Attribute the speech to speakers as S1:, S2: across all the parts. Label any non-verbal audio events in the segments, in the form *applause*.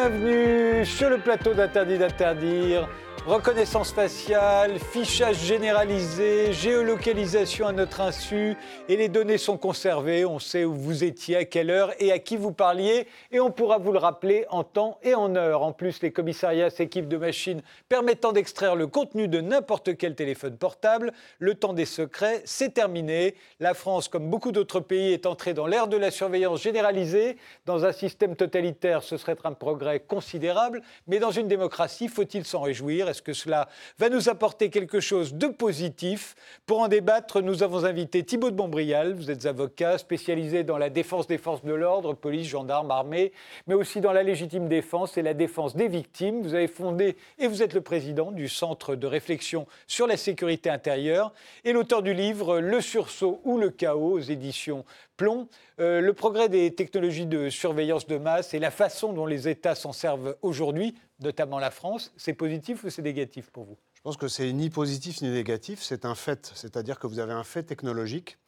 S1: Bienvenue sur le plateau d'Interdit d'interdire. Reconnaissance faciale, fichage généralisé, géolocalisation à notre insu, et les données sont conservées, on sait où vous étiez, à quelle heure et à qui vous parliez, et on pourra vous le rappeler en temps et en heure. En plus, les commissariats s'équipent de machines permettant d'extraire le contenu de n'importe quel téléphone portable. Le temps des secrets, c'est terminé. La France, comme beaucoup d'autres pays, est entrée dans l'ère de la surveillance généralisée. Dans un système totalitaire, ce serait un progrès considérable, mais dans une démocratie, faut-il s'en réjouir? Est-ce que cela va nous apporter quelque chose de positif Pour en débattre, nous avons invité Thibaut de Montbrial. Vous êtes avocat spécialisé dans la défense des forces de l'ordre, police, gendarmes, armée, mais aussi dans la légitime défense et la défense des victimes. Vous avez fondé et vous êtes le président du Centre de réflexion sur la sécurité intérieure et l'auteur du livre Le sursaut ou le chaos aux éditions Plomb. Euh, le progrès des technologies de surveillance de masse et la façon dont les États s'en servent aujourd'hui notamment la France. C'est positif ou c'est négatif pour vous?
S2: Je pense que c'est ni positif ni négatif, c'est un fait. C'est-à-dire que vous avez un fait technologique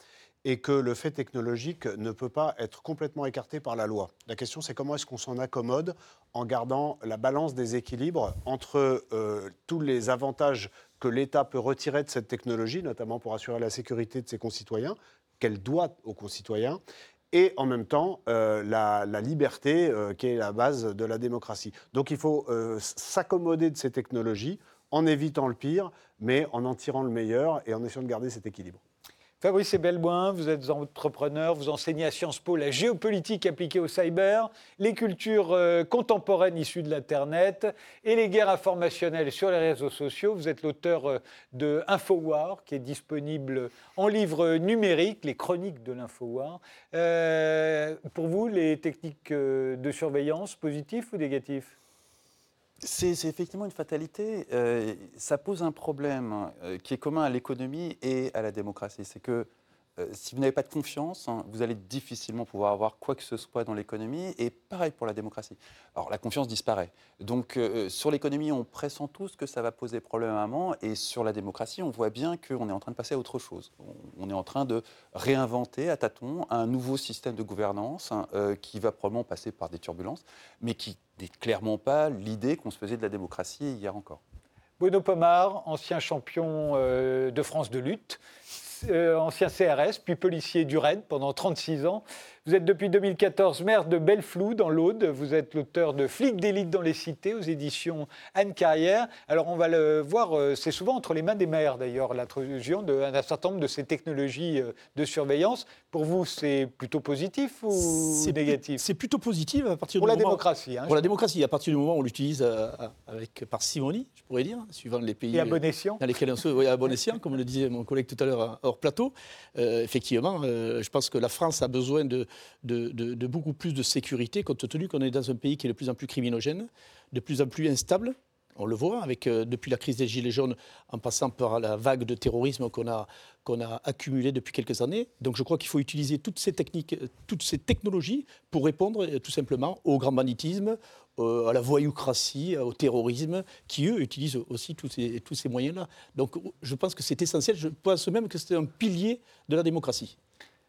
S2: et que le fait technologique ne peut pas être complètement écarté par la loi. La question, c'est comment est-ce qu'on s'en accommode en gardant la balance des équilibres entre euh, tous les avantages que l'État peut retirer de cette technologie, notamment pour assurer la sécurité de ses concitoyens, qu'elle doit aux concitoyens, et en même temps euh, la, liberté euh, qui est la base de la démocratie. Donc il faut euh, s'accommoder de ces technologies en évitant le pire, mais en en tirant le meilleur et en essayant de garder cet équilibre.
S1: Fabrice Ebelboin, vous êtes entrepreneur, vous enseignez à Sciences Po la géopolitique appliquée au cyber, les cultures euh, contemporaines issues de l'Internet et les guerres informationnelles sur les réseaux sociaux. Vous êtes l'auteur euh, de Infowar, qui est disponible en livre numérique, les chroniques de l'Infowar. Euh, pour vous, les techniques de surveillance, positives ou négatives
S3: c'est effectivement une fatalité. Euh, ça pose un problème euh, qui est commun à l'économie et à la démocratie. C'est que euh, si vous n'avez pas de confiance, hein, vous allez difficilement pouvoir avoir quoi que ce soit dans l'économie. Et pareil pour la démocratie. Alors la confiance disparaît. Donc sur l'économie, on pressent tous que ça va poser problème à un moment. Et sur la démocratie, on voit bien qu'on est en train de passer à autre chose. On, est en train de réinventer à tâtons un nouveau système de gouvernance hein, qui va probablement passer par des turbulences, mais qui n'est clairement pas l'idée qu'on se faisait de la démocratie hier encore.
S1: Bruno Pomar, ancien champion euh, de France de lutte, euh, ancien CRS, puis policier du RAID pendant 36 ans. Vous êtes depuis 2014 maire de Belleflou, dans l'Aude. Vous êtes l'auteur de Flics d'élite dans les cités, aux éditions Anne Carrière. Alors, on va le voir, euh, c'est souvent entre les mains des maires, d'ailleurs, l'introduction d'un certain nombre de ces technologies euh, de surveillance. Pour vous, c'est plutôt positif ou négatif?
S4: C'est plutôt positif à partir
S1: pour
S4: la
S1: démocratie.
S4: Hein, pour la démocratie, à partir du moment où on l'utilise euh, avec parcimonie, je pourrais dire, suivant les pays
S1: Et à bon escient.
S4: dans lesquels on se... Oui, à bon escient, comme le disait mon collègue tout à l'heure hors plateau. effectivement, je pense que la France a besoin de, de, beaucoup plus de sécurité, compte tenu qu'on est dans un pays qui est de plus en plus criminogène, de plus en plus instable. On le voit avec, euh, depuis la crise des Gilets jaunes, en passant par la vague de terrorisme qu'on a, qu'on a accumulée depuis quelques années. Donc je crois qu'il faut utiliser toutes ces techniques, toutes ces technologies pour répondre euh, tout simplement au grand banditisme, euh, à la voyoucratie, au terrorisme, qui eux utilisent aussi tous ces, tous ces moyens-là. Donc je pense que c'est essentiel. Je pense même que c'est un pilier de la démocratie.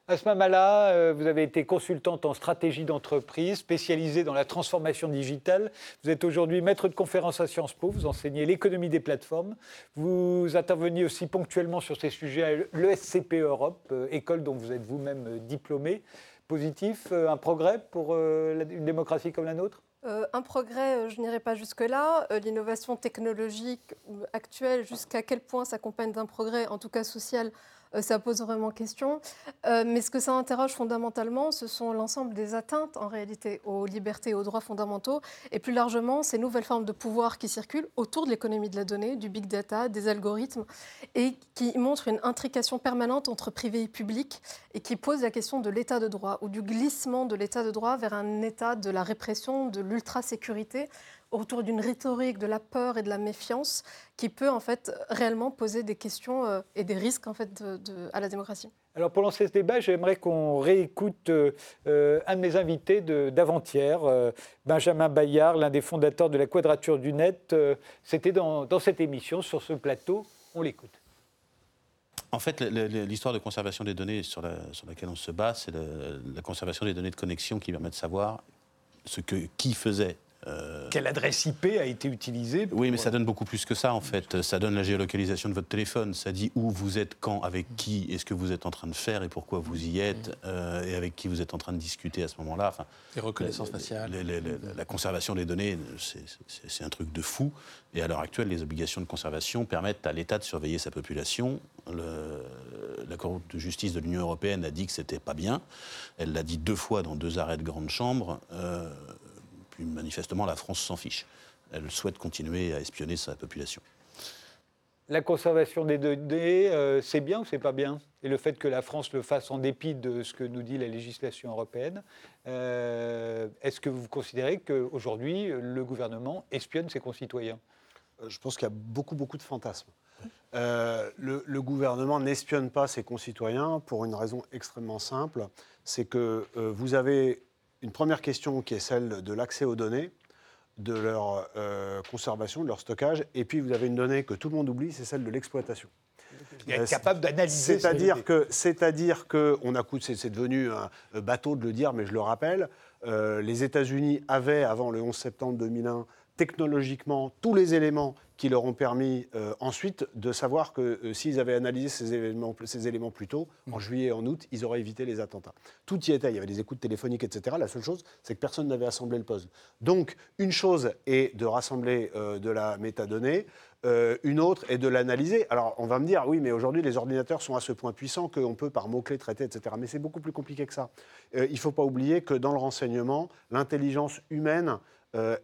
S1: Asma Mala, euh, vous avez été consultante en stratégie d'entreprise, spécialisée dans la transformation digitale. Vous êtes aujourd'hui maître de conférence à Sciences Po, vous enseignez l'économie des plateformes. Vous intervenez aussi ponctuellement sur ces sujets à l'ESCP Europe, euh, école dont vous êtes vous-même euh, diplômé. Positif, un progrès pour une démocratie comme la nôtre?
S5: Un progrès, je n'irai pas jusque-là. L'innovation technologique actuelle, jusqu'à quel point s'accompagne d'un progrès, en tout cas social, ça pose vraiment question. Euh, mais ce que ça interroge fondamentalement, ce sont l'ensemble des atteintes en réalité aux libertés et aux droits fondamentaux, et plus largement ces nouvelles formes de pouvoir qui circulent autour de l'économie de la donnée, du big data, des algorithmes, et qui montrent une intrication permanente entre privé et public, et qui posent la question de l'état de droit, ou du glissement de l'état de droit vers un état de la répression, de l'ultra-sécurité, autour d'une rhétorique de la peur et de la méfiance qui peut en fait réellement poser des questions euh, et des risques en fait de, à la démocratie.
S1: Alors pour lancer ce débat, j'aimerais qu'on réécoute euh, un de mes invités d'avant-hier, euh, Benjamin Bayard, l'un des fondateurs de la Quadrature du Net. C'était dans, dans, cette émission, sur ce plateau. On l'écoute.
S6: En fait, l'histoire de conservation des données sur, la, sur, laquelle on se bat, c'est la conservation des données de connexion qui permet de savoir ce que, qui faisait Euh,
S1: Quelle adresse IP a été utilisée
S6: oui, mais ça donne beaucoup plus que ça en fait. Ça donne la géolocalisation de votre téléphone. Ça dit où vous êtes, quand, avec qui, et ce que vous êtes en train de faire et pourquoi vous y êtes, euh, et avec qui vous êtes en train de discuter à ce moment-là. Enfin,
S7: Les reconnaissances
S6: la-
S7: faciales.
S6: la- la- la- la conservation des données, c'est- un truc de fou. Et à l'heure actuelle, les obligations de conservation permettent à l'État de surveiller sa population. Le- la Cour de justice de l'Union européenne a dit que c'était pas bien. Elle l'a dit deux fois dans deux arrêts de grande chambre. Euh, puis manifestement, la France s'en fiche. Elle souhaite continuer à espionner sa population.
S1: La conservation des données, euh, c'est bien ou c'est pas bien? Et le fait que la France le fasse en dépit de ce que nous dit la législation européenne, euh, est-ce que vous considérez qu'aujourd'hui, le gouvernement espionne ses concitoyens?
S2: Euh, Je pense qu'il y a beaucoup, beaucoup de fantasmes. Euh, le, le gouvernement n'espionne pas ses concitoyens pour une raison extrêmement simple. C'est que euh, vous avez une première question qui est celle de l'accès aux données, de leur euh, conservation, de leur stockage, et puis vous avez une donnée que tout le monde oublie, c'est celle de l'exploitation.
S1: Être
S2: Euh,
S1: capable d'analyser. ces
S2: C'est-à-dire
S1: données.
S2: que, c'est-à-dire que, on a, c'est devenu un bateau de le dire, mais je le rappelle, euh, les États-Unis avaient, avant le 11 septembre 2001, technologiquement tous les éléments qui leur ont permis euh, ensuite de savoir que euh, s'ils avaient analysé ces éléments, ces éléments plus tôt, en juillet et en août, ils auraient évité les attentats. Tout y était, il y avait des écoutes téléphoniques, etc. La seule chose, c'est que personne n'avait assemblé le puzzle. Donc, une chose est de rassembler euh, de la métadonnée, une autre est de l'analyser. Alors, on va me dire, oui, mais aujourd'hui, les ordinateurs sont à ce point puissants qu'on peut par mots-clés traiter, etc. Mais c'est beaucoup plus compliqué que ça. Il ne faut pas oublier que dans le renseignement, l'intelligence humaine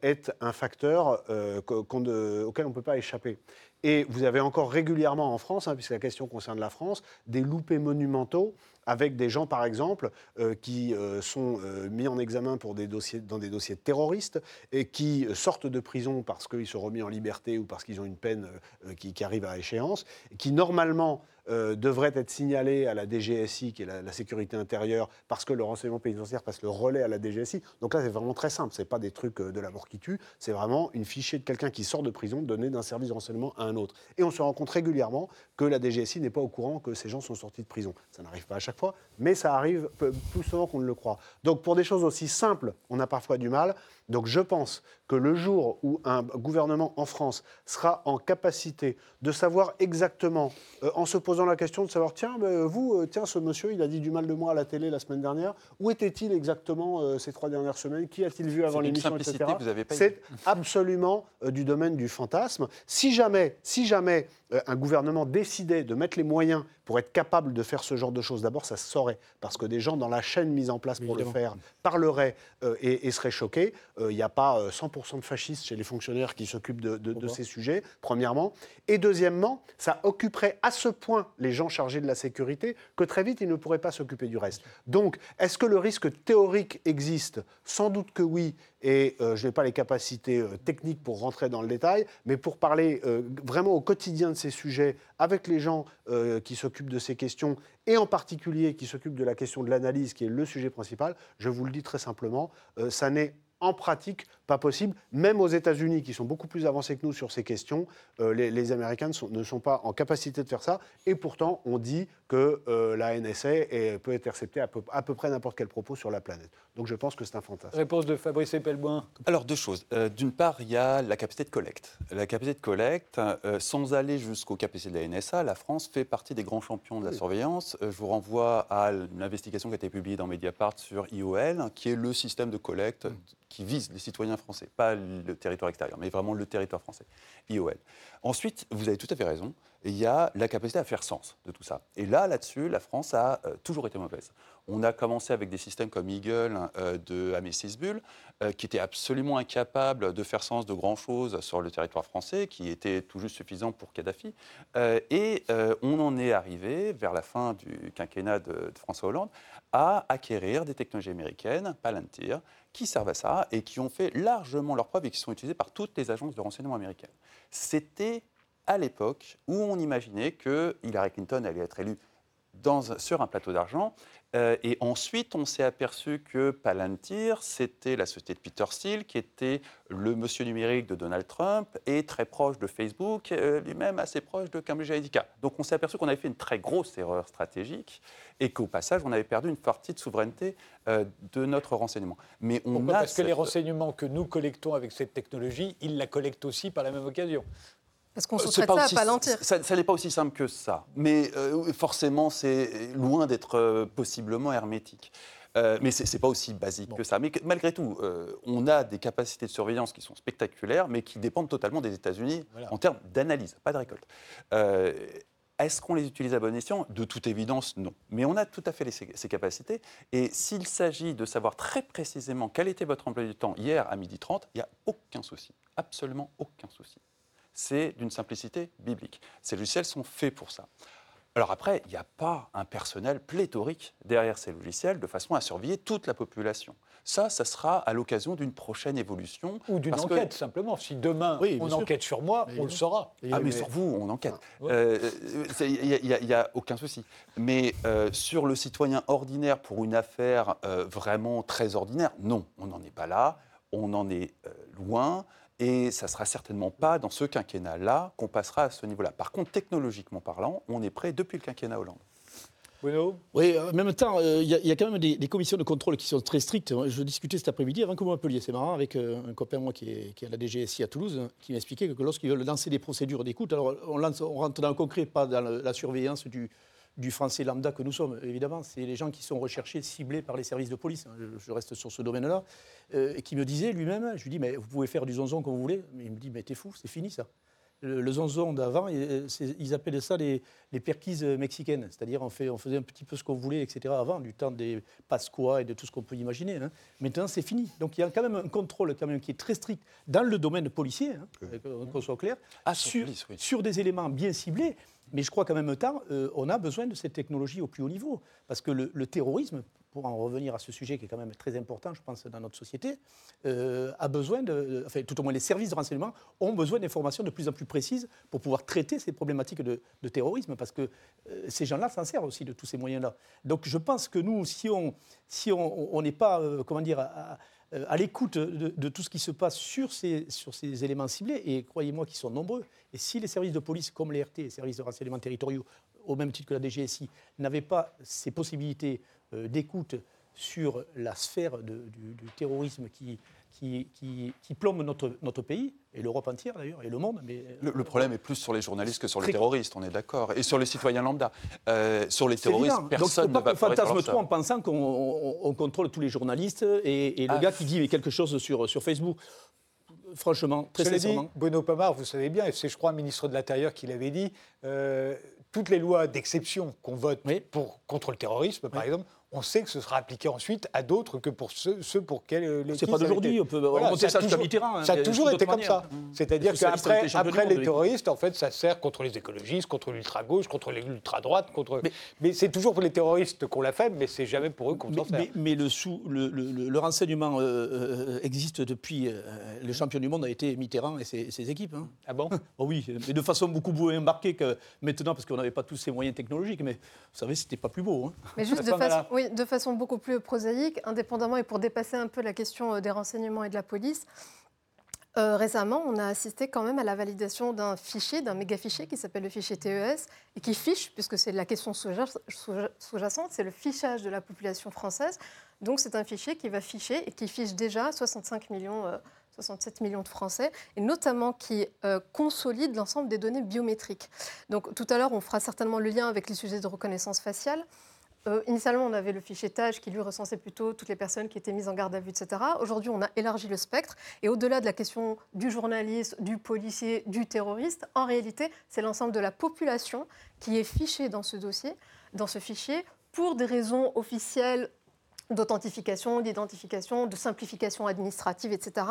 S2: est un facteur euh, auquel on ne peut pas échapper. Et vous avez encore régulièrement en France, hein, puisque la question concerne la France, des loupés monumentaux avec des gens, par exemple, euh, qui euh, sont euh, mis en examen pour des dossiers, dans des dossiers terroristes et qui euh, sortent de prison parce qu'ils sont remis en liberté ou parce qu'ils ont une peine euh, qui, qui arrive à échéance, qui normalement euh, devraient être signalés à la DGSI, qui est la, la sécurité intérieure, parce que le renseignement pénitentiaire passe le relais à la DGSI. Donc là, c'est vraiment très simple. C'est pas des trucs euh, de la mort qui tue. C'est vraiment une fichier de quelqu'un qui sort de prison donné d'un service de renseignement à un autre. Et on se rend compte régulièrement que la DGSI n'est pas au courant que ces gens sont sortis de prison. Ça n'arrive pas à chaque fois, mais ça arrive plus souvent qu'on ne le croit. Donc pour des choses aussi simples, on a parfois du mal. Donc je pense que le jour où un gouvernement en France sera en capacité de savoir exactement, euh, en se posant la question de savoir, tiens, ben, vous, euh, tiens, ce monsieur, il a dit du mal de moi à la télé la semaine dernière, où était-il exactement euh, ces trois dernières semaines? Qui a-t-il vu avant l'émission,
S3: simplicité
S2: etc.
S3: que vous avez pas
S2: C'est *laughs* absolument euh, du domaine du fantasme. Si jamais, si jamais euh, un gouvernement décidait de mettre les moyens pour être capable de faire ce genre de choses, d'abord, ça se saurait, parce que des gens dans la chaîne mise en place pour le faire parleraient euh, et, et seraient choqués. Euh, Il n'y a pas euh, 100% de fascistes chez les fonctionnaires qui s'occupent de, de- de ces sujets, premièrement. Et deuxièmement, ça occuperait à ce point les gens chargés de la sécurité que très vite, ils ne pourraient pas s'occuper du reste. Donc, est-ce que le risque théorique existe Sans doute que oui. Et euh, je n'ai pas les capacités euh, techniques pour rentrer dans le détail, mais pour parler euh, vraiment au quotidien de ces sujets avec les gens euh, qui s'occupent de ces questions et en particulier qui s'occupent de la question de l'analyse, qui est le sujet principal, je vous le dis très simplement, euh, ça n'est en pratique pas possible. Même aux États-Unis, qui sont beaucoup plus avancés que nous sur ces questions, euh, les, les Américains ne sont, ne sont pas en capacité de faire ça. Et pourtant, on dit que euh, la NSA est- peut intercepter à peu, à peu près n'importe quel propos sur la planète. Donc je pense que c'est un fantasme.
S1: Réponse de Fabrice Epelboin.
S3: Alors, deux choses. Euh, D'une part, il y a la capacité de collecte. La capacité de collecte, euh, sans aller jusqu'aux capacités de la NSA, la France fait partie des grands champions de la surveillance. Euh, je vous renvoie à une investigation qui a été publiée dans Mediapart sur IOL, qui est le système de collecte qui vise les citoyens français, pas le territoire extérieur, mais vraiment le territoire français, IOL. Ensuite, vous avez tout à fait raison, il y a la capacité à faire sens de tout ça. Et là, là-dessus, la France a euh, toujours été mauvaise. On a commencé avec des systèmes comme Eagle euh, de Amécis Bull, euh, qui étaient absolument incapables de faire sens de grand-chose sur le territoire français, qui étaient tout juste suffisants pour Kadhafi. Euh, et on en est arrivé, vers la fin du quinquennat de, de François Hollande, à acquérir des technologies américaines, Palantir, qui servent à ça et qui ont fait largement leur preuve et qui sont utilisées par toutes les agences de renseignement américaines. C'était à l'époque où on imaginait que Hillary Clinton allait être élue dans, sur un plateau d'argent. Euh, et ensuite, on s'est aperçu que Palantir, c'était la société de Peter Thiel, qui était le monsieur numérique de Donald Trump et très proche de Facebook, euh, lui-même assez proche de Cambridge Analytica. Donc on s'est aperçu qu'on avait fait une très grosse erreur stratégique et qu'au passage, on avait perdu une partie de souveraineté euh, de notre renseignement.
S1: Mais on a Parce que les renseignements que nous collectons avec cette technologie, ils la collectent aussi par la même occasion.
S5: Parce qu'on se traite ça à Palantir.
S3: Ça, ça n'est pas aussi simple que ça. Mais euh, forcément, c'est loin d'être euh, possiblement hermétique. Euh, mais ce n'est pas aussi basique que ça. Mais malgré tout, on a des capacités de surveillance qui sont spectaculaires, mais qui dépendent totalement des États-Unis en termes d'analyse, pas de récolte. Est-ce qu'on les utilise à bon escient? De toute évidence, non. Mais on a tout à fait ces, ces capacités. Et s'il s'agit de savoir très précisément quel était votre emploi du temps hier à 12h30, il n'y a aucun souci. Absolument aucun souci c'est d'une simplicité biblique. Ces logiciels sont faits pour ça. Alors après, il n'y a pas un personnel pléthorique derrière ces logiciels de façon à surveiller toute la population. Ça, ça sera à l'occasion d'une prochaine évolution.
S1: Ou d'une enquête, simplement. Si demain on enquête sur moi, on le saura.
S3: Ah, mais, sur vous, on enquête. Il n'y euh, a, aucun souci. Mais euh, sur le citoyen ordinaire pour une affaire euh, vraiment très ordinaire, non, on n'en est pas là. On en est loin. Et ça ne sera certainement pas dans ce quinquennat-là qu'on passera à ce niveau-là. Par contre, technologiquement parlant, on est prêt depuis le quinquennat Hollande.
S4: Oui, en même temps, euh, il y, a quand même des, commissions de contrôle qui sont très strictes. Je discutais cet après-midi, avant que vous m'appeliez, c'est marrant, avec euh, un copain, moi, qui est, à la DGSI à Toulouse, qui m'expliquait que lorsqu'ils veulent lancer des procédures d'écoute, alors on, on, rentre dans le concret, pas dans la surveillance du, du français lambda que nous sommes, évidemment. C'est les gens qui sont recherchés, ciblés par les services de police. Hein. Je, reste sur ce domaine-là. Euh, et qui me disait lui-même, je lui dis, mais vous pouvez faire du zonzon comme vous voulez. Mais il me dit, mais t'es fou, c'est fini ça. Le, zonzon d'avant, ils appelaient ça les, les perquises mexicaines. C'est-à-dire, on, fait, on faisait un petit peu ce qu'on voulait, etc. avant, du temps des Pasqua et de tout ce qu'on peut imaginer. Hein. Maintenant, c'est fini. Donc, il y a quand même un contrôle quand même qui est très strict dans le domaine policier, hein, qu'on soit clair, ah, sur, sur des éléments bien ciblés. Mais je crois qu'en même temps, euh, on a besoin de cette technologie au plus haut niveau. Parce que le, terrorisme, pour en revenir à ce sujet qui est quand même très important, je pense, dans notre société, euh, a besoin de. Enfin, tout au moins, les services de renseignement ont besoin d'informations de plus en plus précises pour pouvoir traiter ces problématiques de, terrorisme. Parce que euh, ces gens-là s'en servent aussi de tous ces moyens-là. Donc, je pense que nous, si on n'est si on, pas, comment dire, à, à l'écoute de, tout ce qui se passe sur ces, sur ces éléments ciblés, et croyez-moi qu'ils sont nombreux. Et si les services de police, comme les RT, les services de renseignement territoriaux, au même titre que la DGSI, n'avaient pas ces possibilités euh, d'écoute sur la sphère du, terrorisme qui, qui, qui, plombe notre, notre pays, et l'Europe entière d'ailleurs, et le monde. Mais...
S3: Le, problème est plus sur les journalistes que sur les terroristes, on est d'accord, et sur les citoyens lambda. Euh, sur les terroristes, personne
S4: Donc,
S3: ne va
S4: fantasme trop en pensant qu'on contrôle tous les journalistes, et, le ah. gars qui dit quelque chose sur, sur Facebook, franchement, très sincèrement. Dit,
S1: Bruno Pamar, vous savez bien, et c'est je crois un ministre de l'Intérieur qui l'avait dit, euh, toutes les lois d'exception qu'on vote pour, contre le terrorisme, par exemple, on sait que ce sera appliqué ensuite à d'autres que pour ceux, ceux pour lesquels. Euh,
S4: c'est pas d'aujourd'hui, on peut remonter ça, Mitterrand.
S1: Hein, ça a toujours été comme ça. C'est-à-dire qu'après après les terroristes, en fait, ça sert contre les écologistes, contre l'ultra-gauche, contre l'ultra-droite. Contre... Mais, c'est toujours pour les terroristes qu'on l'a fait, mais c'est jamais pour eux qu'on s'en sert.
S4: Mais, le, sous, le, renseignement euh, euh, existe depuis. le champion du monde a été Mitterrand et ses, équipes. Hein.
S1: Ah bon? *laughs*
S4: Oh Oui, mais de façon beaucoup moins embarquée que maintenant, parce qu'on n'avait pas tous ces moyens technologiques. Mais vous savez, c'était pas plus beau. Hein.
S5: Mais juste de façon de façon beaucoup plus prosaïque, indépendamment et pour dépasser un peu la question euh, des renseignements et de la police. Euh, récemment, on a assisté quand même à la validation d'un fichier, d'un méga fichier qui s'appelle le fichier TES et qui fiche, puisque c'est la question sous-jacente, c'est le fichage de la population française. Donc c'est un fichier qui va ficher et qui fiche déjà 65 millions, 67 euh, millions de Français et notamment qui consolide l'ensemble des données biométriques. Donc tout à l'heure, on fera certainement le lien avec les sujets de reconnaissance faciale. Euh, initialement, on avait le fichier TAGE qui lui recensait plutôt toutes les personnes qui étaient mises en garde à vue, etc. Aujourd'hui, on a élargi le spectre. Et au-delà de la question du journaliste, du policier, du terroriste, en réalité, c'est l'ensemble de la population qui est fichée dans ce dossier, dans ce fichier, pour des raisons officielles d'authentification, d'identification, de simplification administrative, etc.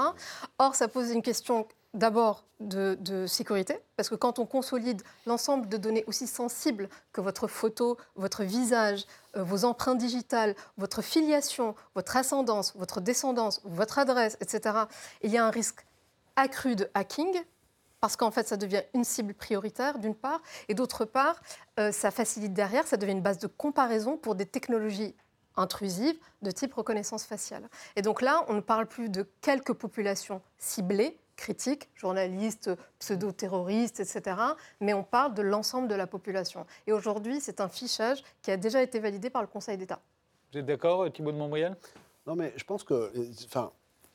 S5: Or, ça pose une question d'abord de, sécurité, parce que quand on consolide l'ensemble de données aussi sensibles que votre photo, votre visage, euh, vos empreintes digitales, votre filiation, votre ascendance, votre descendance, votre adresse, etc., il y a un risque accru de hacking parce qu'en fait, ça devient une cible prioritaire, d'une part, et d'autre part, euh, ça facilite derrière, ça devient une base de comparaison pour des technologies intrusives de type reconnaissance faciale. Et donc là, on ne parle plus de quelques populations ciblées, critiques, journalistes, pseudo-terroristes, etc., mais on parle de l'ensemble de la population. Et aujourd'hui, c'est un fichage qui a déjà été validé par le Conseil d'État.
S1: Vous êtes d'accord, Thibault de Montbrial?
S2: Non, mais je pense que, enfin,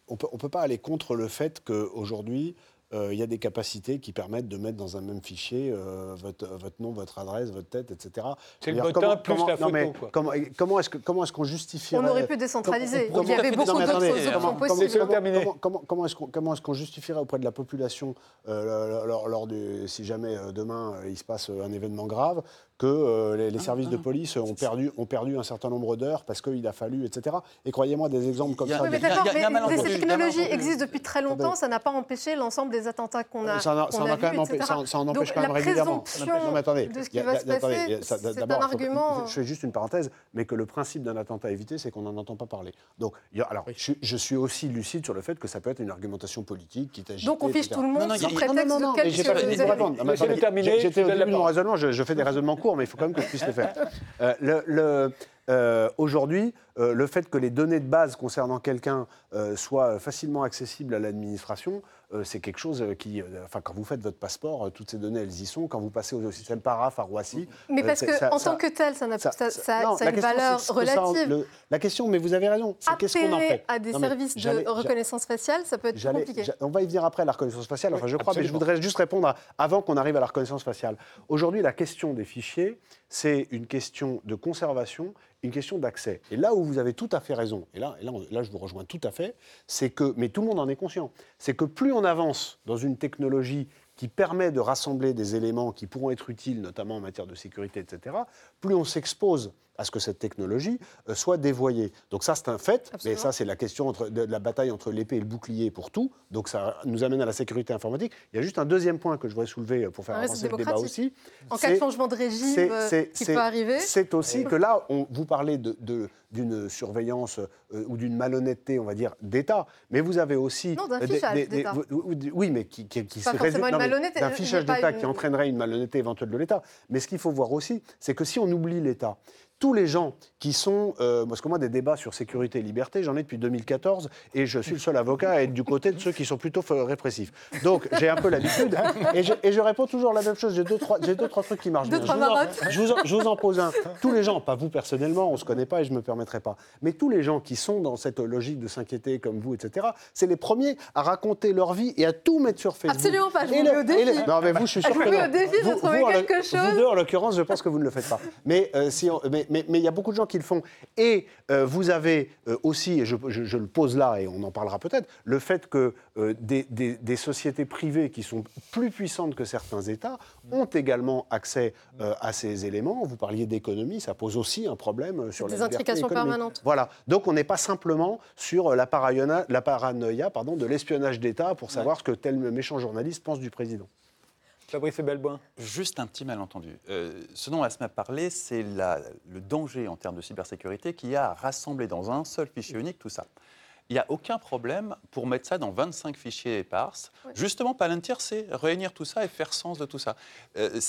S2: on peut, ne peut pas aller contre le fait qu'aujourd'hui, euh, il y a des capacités qui permettent de mettre dans un même fichier euh, votre, votre, nom, votre adresse, votre tête, etc.
S1: C'est le bottin plus la photo.
S2: mais comment, comment est-ce qu'on est qu'on justifie
S5: On aurait pu décentraliser. il y avait beaucoup d'autres options possibles.
S2: Comment, comment, est-ce qu'on justifierait auprès de la population, euh, lors, lors, du, si jamais demain il se passe un événement grave, que euh, les, ah, services de ah. police ont perdu, ont perdu un certain nombre d'heures parce qu'il a fallu, etc. Et croyez-moi, des exemples comme ça.
S5: mais d'accord, mais ces technologies existent depuis très longtemps, ça n'a pas empêché l'ensemble des attentats qu'on a,
S2: ça,
S5: ça, a
S2: quand même ça, en empêche quand même régulièrement.
S5: Non, mais attendez, de ce qui va se passer, c'est un argument...
S2: Je fais juste une parenthèse, mais que le principe d'un attentat évité, c'est qu'on n'en entend pas parler. Donc, alors, je suis aussi lucide sur le fait que ça peut être une argumentation politique qui t'agite.
S5: Donc on fiche tout le monde sous prétexte de quelque
S2: J'étais au début de mon raisonnement, je fais des raisonnements mais il faut quand même que je puisse le faire. Euh, euh, Aujourd'hui, euh, le fait que les données de base concernant quelqu'un soient facilement accessibles à l'administration, c'est quelque chose qui, enfin, quand vous faites votre passeport, toutes ces données, elles y sont. Quand vous passez au, système Paraf à Roissy,
S5: mais parce que en tant que tel, ça, ça, ça, ça a une valeur relative.
S2: la question, mais vous avez raison, c'est qu'est-ce qu'on en fait?
S5: à des services de reconnaissance faciale, ça peut être compliqué.
S2: On va y venir après la reconnaissance faciale. Enfin, je crois, mais je voudrais juste répondre avant qu'on arrive à la reconnaissance faciale. Aujourd'hui, la question des fichiers, c'est une question de conservation une question d'accès. Et là où vous avez tout à fait raison, et là, et là, là je vous rejoins tout à fait, c'est que, mais tout le monde en est conscient, c'est que plus on avance dans une technologie qui permet de rassembler des éléments qui pourront être utiles, notamment en matière de sécurité, etc., plus on s'expose à ce que cette technologie euh, soit dévoyée. Donc ça, c'est un fait, mais ça, c'est la question de la bataille entre l'épée et le bouclier pour tout. Donc ça nous amène à la sécurité informatique. Il y a juste un deuxième point que je voudrais soulever euh, pour faire avancer le débat aussi.
S5: En cas de changement de régime euh, qui peut arriver.
S2: C'est aussi que là, on, vous parlez de, d'une surveillance ou d'une malhonnêteté, on va dire, d'État. Mais vous avez aussi...
S5: Non, d'un fichage d'État.
S2: Oui, mais qui, qui, qui D'un fichage d'État qui entraînerait une malhonnêteté éventuelle de l'État. Mais ce qu'il faut voir aussi, c'est que si on oublie l'État, tous les gens qui sont, euh, parce que moi des débats sur sécurité et liberté, j'en ai depuis 2014 et je suis le seul avocat à être du côté de ceux qui sont plutôt répressifs. Donc j'ai un peu l'habitude et, je, réponds toujours la même chose. J'ai deux trois, deux trois trucs qui marchent bien. Je vous, en, je, vous en, pose un. Tous les gens, pas vous personnellement, on se connaît pas et je me permettrai pas, mais tous les gens qui sont dans cette logique de s'inquiéter comme vous, etc. C'est les premiers à raconter leur vie et à tout mettre sur Facebook.
S5: Absolument pas. Je vous au défi.
S2: non mais vous, je suis sûr
S5: je que vous au défi de trouver quelque chose.
S2: Vous deux, en l'occurrence, je pense que vous ne le faites pas. Mais euh, si, mais mais il y a beaucoup de gens qui le font. Et euh, vous avez euh, aussi, et je, le pose là et on en parlera peut-être, le fait que euh, des, sociétés privées qui sont plus puissantes que certains États ont également accès à ces éléments. Vous parliez d'économie, ça pose aussi un problème sur
S5: les intrications permanentes.
S2: Voilà. Donc on n'est pas simplement sur la paranoïa, la paranoïa pardon, de l'espionnage d'État pour savoir ce que tel méchant journaliste pense du président.
S1: Fabrice Belboin.
S3: Juste un petit malentendu. Euh, ce dont Asma parlé, c'est le danger en termes de cybersécurité qui a rassemblé dans un seul fichier unique tout ça. Il n'y a aucun problème pour mettre ça dans 25 fichiers éparses. Justement, Palantir, c'est réunir tout ça et faire sens de tout ça. Euh,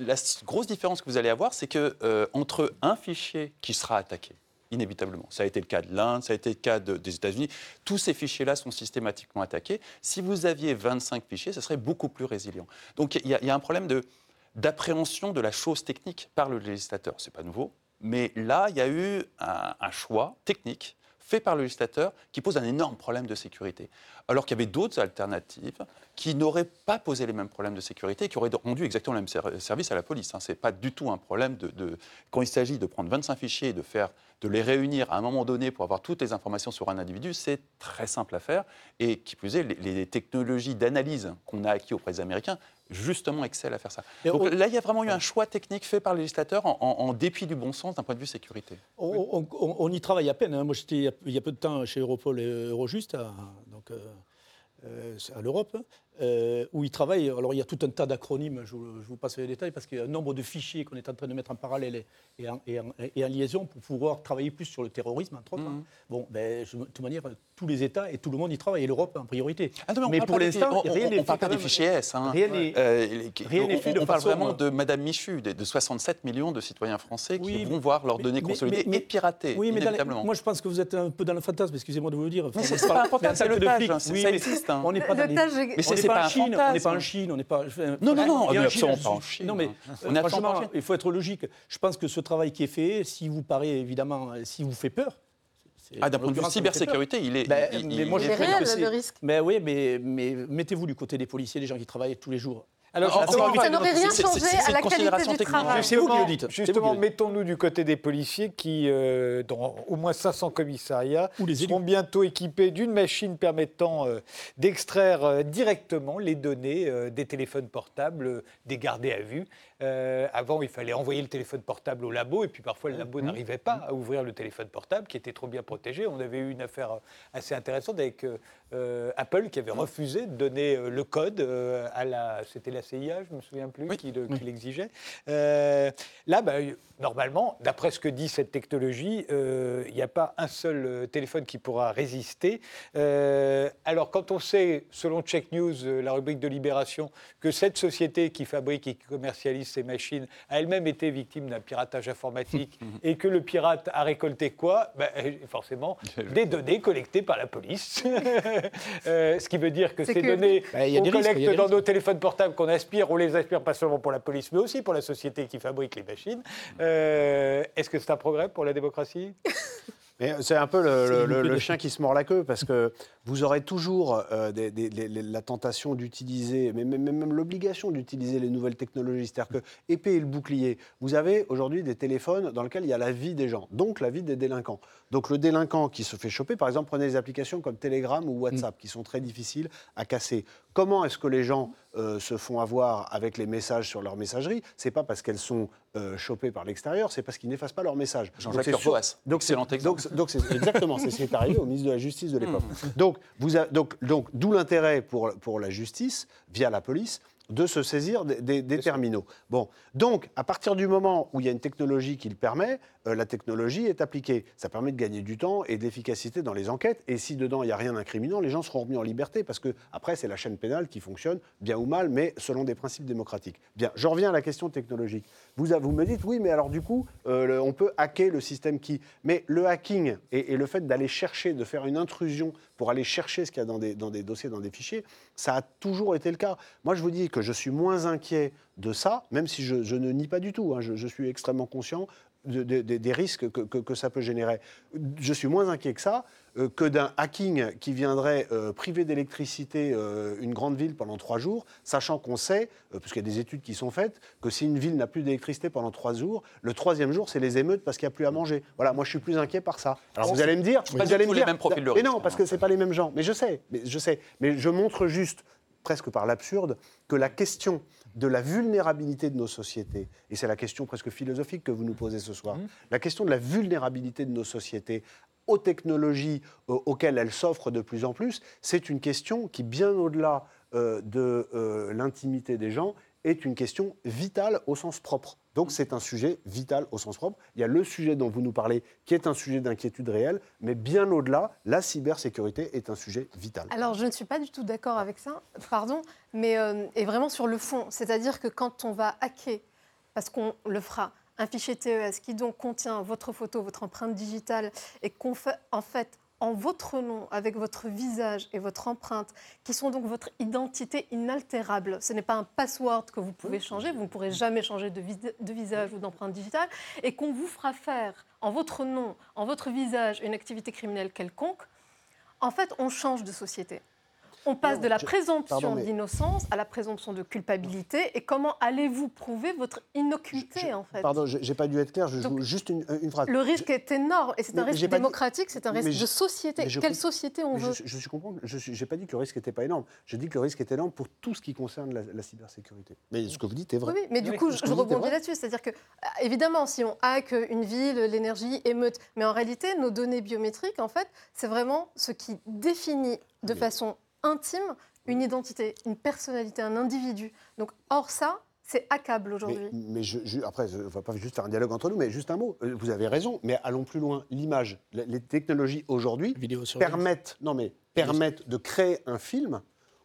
S3: la grosse différence que vous allez avoir, c'est que euh, entre un fichier qui sera attaqué, inévitablement. Ça a été le cas de l'Inde, ça a été le cas des États-Unis. Tous ces fichiers-là sont systématiquement attaqués. Si vous aviez 25 fichiers, ce serait beaucoup plus résilient. Donc il y, a un problème d'appréhension de la chose technique par le législateur. Ce n'est pas nouveau. Mais là, il y a eu un choix technique fait par le législateur qui pose un énorme problème de sécurité. Alors qu'il y avait d'autres alternatives qui n'auraient pas posé les mêmes problèmes de sécurité et qui auraient rendu exactement le même service à la police. Hein. Ce n'est pas du tout un problème de, quand il s'agit de prendre 25 fichiers et de, faire, de les réunir à un moment donné pour avoir toutes les informations sur un individu, c'est très simple à faire. Et qui plus est, les, technologies d'analyse qu'on a acquis auprès des Américains justement excellent à faire ça. Donc là, il y a vraiment eu un choix technique fait par le législateur en, dépit du bon sens d'un point de vue sécurité.
S4: On, y travaille à peine. Hein. Moi, j'étais il y a peu de temps chez Europol et Eurojust, à, euh, euh, à l'Europe. Euh, où ils travaillent. Alors il y a tout un tas d'acronymes, je, vous- je vous passe les détails, parce qu'il y a un nombre de fichiers qu'on est en train de mettre en parallèle et, en, et en- et en liaison pour pouvoir travailler plus sur le terrorisme, entre autres.
S3: Mhm.
S4: Bon, ben, je- de toute manière, tous les États et tout le monde y travaille, et l'Europe en priorité.
S3: Ah non, mais
S4: pour l'instant,
S3: on-
S4: rien n'est
S3: on parle
S4: fait
S3: pas des fichiers S. hein.
S4: Rien n'est-
S3: Euh, on-
S4: fait
S3: parle vraiment
S4: euh,
S3: de Madame Michu, de, de 67 millions de citoyens français qui
S4: Oui,
S3: vont voir leurs données
S4: mais-
S3: consolidées
S4: mais-
S3: et piratées,
S4: Oui, mais
S3: inévitablement.
S4: moi je pense que vous êtes un peu dans le fantasme, excusez-moi de vous le dire.
S3: Mais c'est pas un fantasme,
S4: en
S3: c'est le tâche, hein, c'est- existe. hein.
S4: On n'est pas
S5: Le
S4: dans
S3: Mais
S4: on n'est pas,
S3: pas
S4: en Chine, on n'est pas en Chine, on n'est pas. enfin,
S3: Non, non, non,
S4: et
S3: on
S4: Chine,
S3: pas en Chine,
S4: Non, mais euh,
S3: On
S4: franchement, il faut être logique. Je pense que ce travail qui est fait, s'il vous paraît évidemment, euh, s'il vous fait peur. c'est-
S3: Ah, d'un point de vue cybersécurité, il est.
S4: Ben,
S3: il-
S4: mais
S3: il-
S4: moi, je
S5: réel, le risque.
S4: Mais oui, mais, mais mettez-vous du côté des policiers, des gens qui travaillent tous les jours.
S1: Alors,
S3: encore
S5: Ça n'aurait rien changé à la qualité du travail.
S4: C'est vous qui le dites.
S1: Justement, mettons-nous du côté des policiers qui, euh, dans au moins 500 commissariats,
S4: Ou les
S1: seront bientôt équipés d'une machine permettant euh, d'extraire euh, directement les données euh, des téléphones portables euh, des gardés à vue. Euh, avant, il fallait envoyer le téléphone portable au labo, et puis parfois le labo n'arrivait pas à ouvrir le téléphone portable, qui était trop bien protégé. On avait eu une affaire euh, assez intéressante avec euh, Apple, qui avait refusé de donner le code à la... C'était la CIA, je ne me souviens plus,
S3: Oui.
S1: qui le- qui l'exigeait. Là, bah, normalement, d'après ce que dit cette technologie, il n'y a pas un seul téléphone qui pourra résister. Alors, quand on sait, selon Check News, la rubrique de Libération, que cette société qui fabrique et qui commercialise ces machines a elle-même été victime d'un piratage informatique *laughs* et que le pirate a récolté quoi? Ben, euh, Forcément, *laughs* des données collectées par la police. *laughs* Euh, ce qui veut dire que ces
S5: que-
S1: données
S4: Ben, y a
S1: qu'on
S4: risques,
S1: collecte dans nos téléphones portables qu'on aspire, on les aspire pas seulement pour la police, mais aussi pour la société qui fabrique les machines. Euh, Est-ce que c'est un progrès pour la démocratie?
S2: Mais c'est un peu le, chien qui se mord la queue parce que vous aurez toujours euh, des- des- les- les- la tentation d'utiliser, mais même, même l'obligation d'utiliser les nouvelles technologies. C'est-à-dire que épée et le bouclier. Vous avez aujourd'hui des téléphones dans lesquels il y a la vie des gens, donc la vie des délinquants. Donc le délinquant qui se fait choper, par exemple, prenez des applications comme Telegram ou WhatsApp qui sont très difficiles à casser. Comment est-ce que les gens euh, se font avoir avec les messages sur leur messagerie? C'est pas parce qu'elles sont euh, chopées par l'extérieur, c'est parce qu'ils n'effacent pas leur message.
S3: Jean-Jacques
S2: Donc, c'est donc donc, donc exactement c'est ce qui est arrivé au ministre de la Justice de l'époque. Donc, vous a- donc, donc d'où l'intérêt pour, pour la justice, via la police, de se saisir des, des- des terminaux. Bon, donc à partir du moment où il y a une technologie qui le permet, la technologie est appliquée. Ça permet de gagner du temps et de l'efficacité dans les enquêtes. Et si dedans il n'y a rien d'incriminant, les gens seront remis en liberté parce que après c'est la chaîne pénale qui fonctionne bien ou mal, mais selon des principes démocratiques. Bien, je reviens à la question technologique. Vous, me dites oui, mais alors du coup, euh, on peut hacker le système qui. Mais le hacking et, le fait d'aller chercher, de faire une intrusion pour aller chercher ce qu'il y a dans des, dossiers, dans des fichiers, ça a toujours été le cas. Moi, je vous dis que je suis moins inquiet de ça, même si je, ne nie pas du tout. hein. je suis extrêmement conscient de- de- de- des risques que, que- que ça peut générer. Je suis moins inquiet que ça, euh, que d'un hacking qui viendrait euh, priver d'électricité euh, une grande ville pendant trois jours, sachant qu'on sait, puisqu'il y a des études qui sont faites, que si une ville n'a plus d'électricité pendant trois jours, le troisième jour, c'est les émeutes parce qu'il n'y a plus à manger. Voilà, moi je suis plus inquiet par ça. Alors vous allez me dire,
S3: pas
S2: vous allez me
S3: les
S2: dire,
S3: mêmes profils de
S2: mais
S3: risque,
S2: non, parce que c'est pas les mêmes gens. Mais je sais, mais je sais, mais je montre juste presque par l'absurde, que la question de la vulnérabilité de nos sociétés, et c'est la question presque philosophique que vous nous posez ce soir, la question de la vulnérabilité de nos sociétés aux technologies euh, auxquelles elles s'offrent de plus en plus, c'est une question qui, bien au-delà euh, de euh, l'intimité des gens, est une question vitale au sens propre. Donc c'est un sujet vital au sens propre. Il y a le sujet dont vous nous parlez qui est un sujet d'inquiétude réelle, mais bien au-delà, la cybersécurité est un sujet vital.
S5: Alors, je ne suis pas du tout d'accord avec ça, pardon, mais euh, vraiment sur le fond. C'est-à-dire que quand on va hacker, parce qu'on le fera, un fichier TES qui donc contient votre photo, votre empreinte digitale, et qu'on fait en fait en votre nom, avec votre visage et votre empreinte, qui sont donc votre identité inaltérable. Ce n'est pas un password que vous pouvez changer, vous ne pourrez jamais changer de, vis- de visage ou d'empreinte digitale, et qu'on vous fera faire en votre nom, en votre visage, une activité criminelle quelconque, en fait, on change de société. On passe de la présomption
S2: mais-
S5: d'innocence à la présomption de culpabilité. Et comment allez-vous prouver votre innocuité,
S2: Je-
S5: en fait?
S2: Pardon, je- j'ai pas dû être clair, je
S5: Donc,
S2: joue juste une, une phrase.
S5: Le risque est énorme et c'est un risque
S2: j'ai dit-
S5: démocratique, c'est un risque
S2: je-
S5: de société. Quelle société on
S2: Mais
S5: veut
S2: je, je suis comprendre, je n'ai pas dit que le risque n'était pas énorme. Je dis que le risque est énorme pour tout ce qui concerne la, la cybersécurité. Mais ce que vous dites est vrai.
S5: Oui, mais du
S2: Oui,
S5: coup,
S2: ce
S5: je, rebondis là-dessus. C'est-à-dire que, euh, évidemment, si on hack une ville, l'énergie, émeute, mais en réalité, nos données biométriques, en fait, c'est vraiment ce qui définit de façon intime une identité, une personnalité, un individu. Donc, or ça, c'est accable
S2: Mais,
S5: aujourd'hui.
S2: mais je- je- après, on ne va pas juste faire un dialogue entre nous, mais juste un mot. Euh, Vous avez raison, mais allons plus loin. L'image, les- technologies aujourd'hui permettent, non mais permettent de créer un film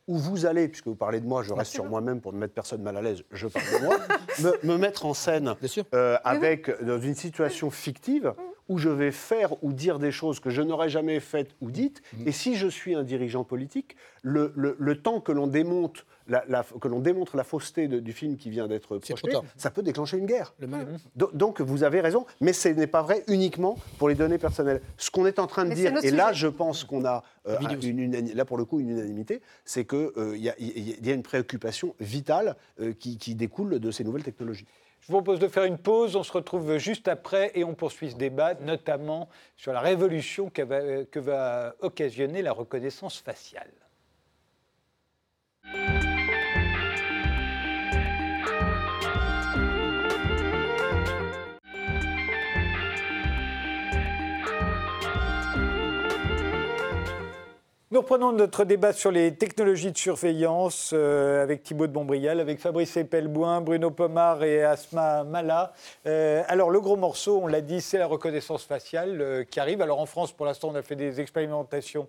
S2: où vous allez, puisque vous parlez de moi, je reste sur moi-même pour ne mettre personne mal à l'aise, je parle de moi, *laughs* me, me mettre en scène
S4: Bien sûr.
S2: euh,
S5: oui.
S2: avec dans une situation fictive où je vais faire ou dire des choses que je n'aurais jamais faites ou dites.
S4: Mm.
S2: Et si je suis un dirigeant politique, le, le- le temps que l'on démonte la, la- que l'on démontre la fausseté de- du film qui vient d'être projeté, ça peut déclencher une guerre.
S4: Le même-
S2: Do- Donc vous avez raison, mais ce n'est pas vrai uniquement pour les données personnelles. Ce qu'on est en train de
S5: Mais
S2: dire, et là je pense qu'on a euh, une là pour le coup une unanimité, c'est qu'il y, a- il y a une préoccupation vitale euh, qui, qui découle de ces nouvelles technologies.
S1: Je vous propose de faire une pause. On se retrouve juste après et on poursuit ce débat, notamment sur la révolution que va, que va occasionner la reconnaissance faciale. Nous reprenons notre débat sur les technologies de surveillance euh, avec Thibaut de Montbrial, avec Fabrice Epelboin, Bruno Pomar et Asma Mala. Euh, alors, le gros morceau, on l'a dit, c'est la reconnaissance faciale euh, qui arrive. Alors, en France, pour l'instant, on a fait des expérimentations,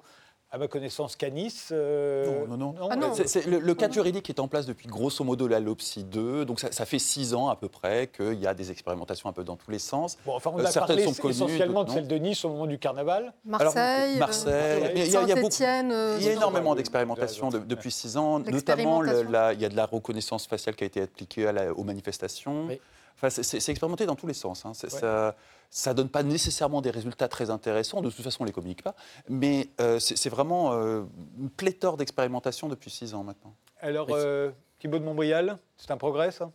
S1: à ma connaissance, Canis. euh,
S3: Non, non, non.
S5: Ah non.
S3: Le, le cadre juridique est en place depuis grosso modo la LOPSI 2, donc ça, ça fait six ans à peu près qu'il y a des expérimentations un peu dans tous les sens.
S1: Bon, enfin, on
S3: Euh,
S1: a
S3: certaines
S1: parlé
S3: sont connues,
S1: essentiellement de celle de Nice au moment du carnaval.
S5: Marseille,
S3: Marseille,
S5: euh,
S3: il y a- il y a beaucoup-
S5: Saint-Étienne. euh,
S3: Il y a énormément d'expérimentations de- depuis six ans, notamment le-
S5: L'expérimentation.
S3: la- il y a de la reconnaissance faciale qui a été appliquée à la- aux manifestations.
S4: Oui.
S3: Enfin, c'est- expérimenté dans tous les sens. hein.
S1: Ouais.
S3: Ça ça donne pas nécessairement des résultats très intéressants, de toute façon on ne les communique pas, mais euh, c'est vraiment euh, une pléthore d'expérimentations depuis six ans maintenant.
S1: Alors, euh, Thibaut de Montbrial, c'est un progrès, ça?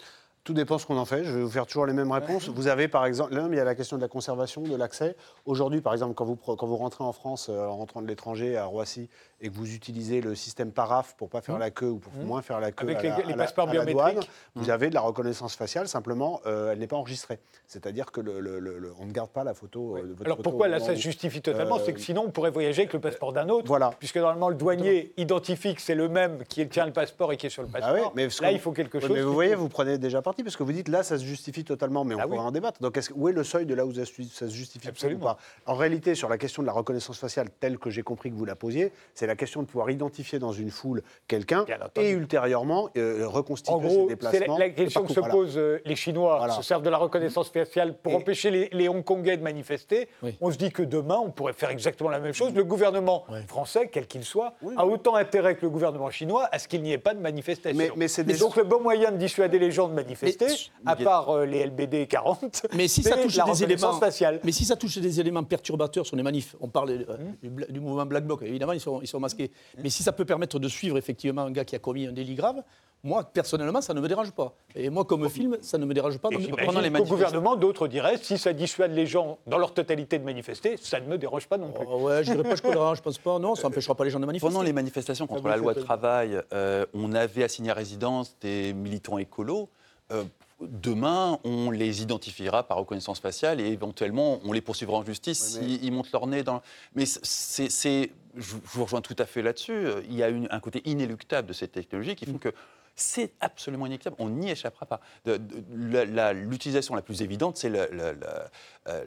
S2: Tout dépend ce qu'on en fait. Je vais vous faire toujours les mêmes réponses. Vous avez par exemple, là, il y a la question de la conservation, de l'accès. Aujourd'hui, par exemple, quand vous, quand vous rentrez en France euh, en rentrant de l'étranger à Roissy et que vous utilisez le système PARAF pour pas faire
S1: Mmh.
S2: la queue ou pour
S1: Mmh.
S2: moins faire la queue
S1: Avec
S2: à
S1: les-
S2: la,
S1: les
S2: à la-
S1: passeports
S2: la
S1: biométriques.
S2: vous
S3: Mmh.
S2: avez de la reconnaissance faciale. Simplement, euh, elle n'est pas enregistrée. C'est-à-dire que le, le- le- le- on ne garde pas la photo. euh, de votre
S1: Alors
S2: photo
S1: pourquoi là ça se justifie totalement?
S2: Euh,
S1: C'est que sinon on pourrait voyager avec le passeport d'un autre.
S2: Voilà.
S1: Puisque normalement le douanier identifie que c'est le même qui tient le passeport et qui est sur le passeport.
S2: Ah oui, mais
S1: là il faut quelque chose.
S2: mais vous voyez, vous prenez déjà parti parce que vous dites là, ça se justifie totalement, mais on
S1: Ah
S2: pourra
S1: oui.
S2: en débattre. Donc, où est le seuil de là où ça se ça se justifie
S1: Absolument.
S2: ou pas? En réalité, sur la question de la reconnaissance faciale, telle que j'ai compris que vous la posiez, c'est la question de pouvoir identifier dans une foule quelqu'un et ultérieurement euh, reconstituer
S1: En
S2: ses
S1: gros, c'est la,
S2: déplacements.
S1: la question que se
S2: Voilà.
S1: posent euh, les Chinois,
S2: Voilà.
S1: se servent de la reconnaissance faciale pour
S2: Et-
S1: empêcher les, les Hongkongais de manifester.
S4: Oui.
S1: On se dit que demain, on pourrait faire exactement la même chose. Le gouvernement français, quel qu'il soit, a autant intérêt que le gouvernement chinois à ce qu'il n'y ait pas de manifestation.
S2: Mais- mais c'est des-
S1: donc le bon moyen de dissuader les gens de manifester,
S4: Mais-
S1: à part euh, les LBD 40,
S4: Mais si ça
S1: c'est
S4: touche
S1: la
S4: des
S1: reconnaissance
S4: éléments,
S1: faciale.
S4: mais si ça touche des éléments perturbateurs sur les manifs, on parle euh,
S1: Mmh.
S4: du, mouvement Black Bloc, évidemment ils sont, ils sont masqués. Mais si ça peut permettre de suivre effectivement un gars qui a commis un délit grave, moi personnellement ça ne me dérange pas. Et moi comme film, ça ne me dérange pas. Donc,
S3: pendant les manifestations-
S1: gouvernement, d'autres diraient, si ça dissuade les gens dans leur totalité de manifester, ça ne me dérange pas non plus.
S4: Oh, ouais, je dirais pas je pense pas. Non, ça n'empêchera pas les gens de manifester.
S3: Pendant les manifestations contre la loi de travail, euh, on avait assigné à résidence des militants écolos. Euh, demain, on les identifiera par reconnaissance faciale et éventuellement, on les poursuivra en justice
S2: mais-
S3: s'ils montent leur nez dans. Mais c'est, je vous rejoins tout à fait là-dessus. Il y a une- un côté inéluctable de cette technologie qui font
S1: Mm.
S3: que c'est absolument inéluctable. On n'y échappera pas. De- la- la- L'utilisation la, plus évidente, c'est euh,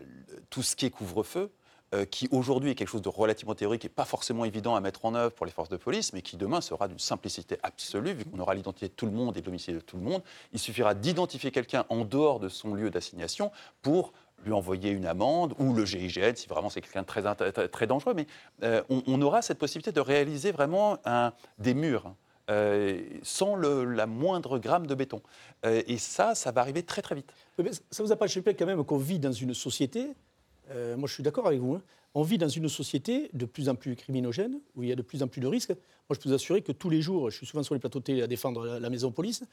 S3: tout ce qui est couvre-feu euh, qui aujourd'hui est quelque chose de relativement théorique et pas forcément évident à mettre en œuvre pour les forces de police, mais qui demain sera d'une simplicité absolue, vu qu'on aura l'identité de tout le monde et le domicile de tout le monde. Il suffira d'identifier quelqu'un en dehors de son lieu d'assignation pour lui envoyer une amende ou le GIGN si vraiment c'est quelqu'un de très, dangereux. Mais euh, on, aura cette possibilité de réaliser vraiment des murs. euh, sans la moindre gramme de béton. Et ça, ça va arriver très très vite.
S4: Mais ça vous a pas échappé quand même qu'on vit dans une société, euh, moi je suis d'accord avec vous, hein, on vit dans une société de plus en plus criminogène, où il y a de plus en plus de risques. Moi je peux vous assurer que tous les jours, je suis souvent sur les plateaux télé à défendre la, la maison police,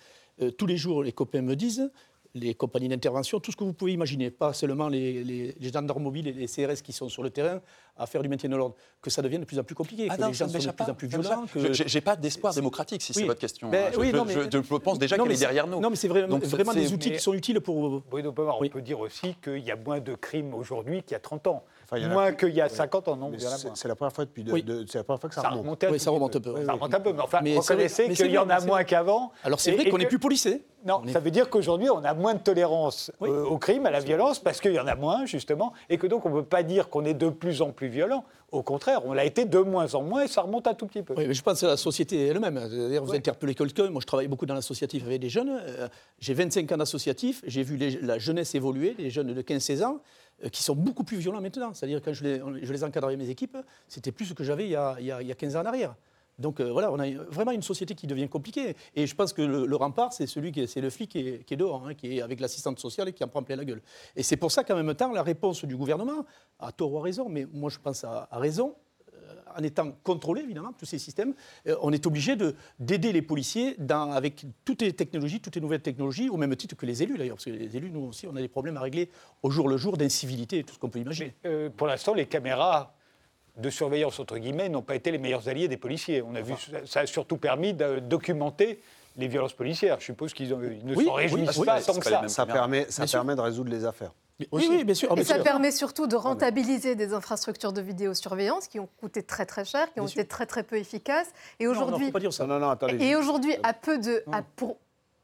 S4: euh, tous les jours les copains me disent, les compagnies d'intervention, tout ce que vous pouvez imaginer, pas seulement les, les, les gendarmes mobiles et les CRS qui sont sur le terrain à faire du maintien de l'ordre, que ça devienne de plus en plus compliqué,
S3: Ah
S4: que
S3: non,
S4: les gens sont de plus en plus violents. que-
S3: Je- J'ai pas d'espoir démocratique, si c'est votre question.
S4: Ben
S3: hein. Je,
S4: oui,
S3: je-
S4: non, mais-
S3: je- je pense déjà qu'elle est derrière nous.
S4: Non, mais c'est vraiment,
S3: Donc,
S4: vraiment
S3: c'est-
S4: des outils
S1: mais-
S4: qui sont utiles pour.
S1: Bruno Pomar,
S4: Oui.
S1: on peut dire aussi qu'il y a moins de crimes aujourd'hui qu'il y a 30 ans.
S2: Enfin,
S1: moins
S2: plus.
S1: qu'il y a 50 ans, non
S2: c'est la première fois depuis de-
S4: Oui.
S2: la première fois que ça,
S1: Ça
S2: remonte.
S4: Oui, ça remonte
S1: peu.
S4: un peu,
S1: Ça
S4: oui, oui.
S1: remonte un peu, mais enfin,
S4: Mais
S1: reconnaissez qu'il y en a moins qu'avant.
S4: Alors c'est vrai qu'on n'est plus policé.
S1: Non, ça veut dire qu'aujourd'hui, on a moins de tolérance
S4: Oui.
S1: euh, au crime, à la violence, parce qu'il y en a moins, justement, et que donc on ne peut pas dire qu'on est de plus en plus violent. Au contraire, on l'a été de moins en moins, et ça remonte un tout petit peu.
S4: Oui, mais je pense que la société elle-même. C'est-à-dire, vous interpellez quelqu'un. Moi, je travaille beaucoup dans l'associatif avec des jeunes. Euh, J'ai 25 ans d'associatif. J'ai vu les- la jeunesse évoluer, les jeunes de 15-16 ans, qui sont beaucoup plus violents maintenant. C'est-à-dire, quand je les, encadrais mes équipes, c'était plus ce que j'avais il, y a- il y a- il y a 15 ans en arrière. Donc euh, voilà, on a vraiment une société qui devient compliquée. Et je pense que le, rempart, c'est celui qui est, c'est le flic qui est, dehors, hein, qui est avec l'assistante sociale et qui en prend plein la gueule. Et c'est pour ça qu'en même temps, la réponse du gouvernement, à tort ou à raison, mais moi je pense à, raison, euh, en étant contrôlé, évidemment, tous ces systèmes, euh, on est obligé de- d'aider les policiers dans- avec toutes les technologies, toutes les nouvelles technologies, au même titre que les élus d'ailleurs, parce que les élus, nous aussi, on a des problèmes à régler au jour le jour d'incivilité et tout ce qu'on peut imaginer.
S1: Mais, euh, pour l'instant, les caméras de surveillance, entre guillemets, n'ont pas été les meilleurs alliés des policiers. On a vu, ça a surtout permis de documenter les violences policières. Je suppose qu'ils ont- ils ne
S4: Oui,
S1: s'en
S4: oui,
S1: réjouissent
S4: oui,
S1: pas tant que ça.
S2: Ça, permet, ça de résoudre les affaires.
S4: oui, bien sûr.
S5: Et
S4: bien
S5: ça
S4: sûr.
S5: permet surtout de rentabiliser des infrastructures de vidéosurveillance qui ont coûté très très cher, qui ont
S4: Bien
S5: été
S4: sûr.
S5: très très peu efficaces. Et
S4: Non, non,
S5: aujourd'hui,
S4: faut pas dire ça.
S2: Non, non, non, attendez.
S5: Et aujourd'hui, à peu de, à- pour,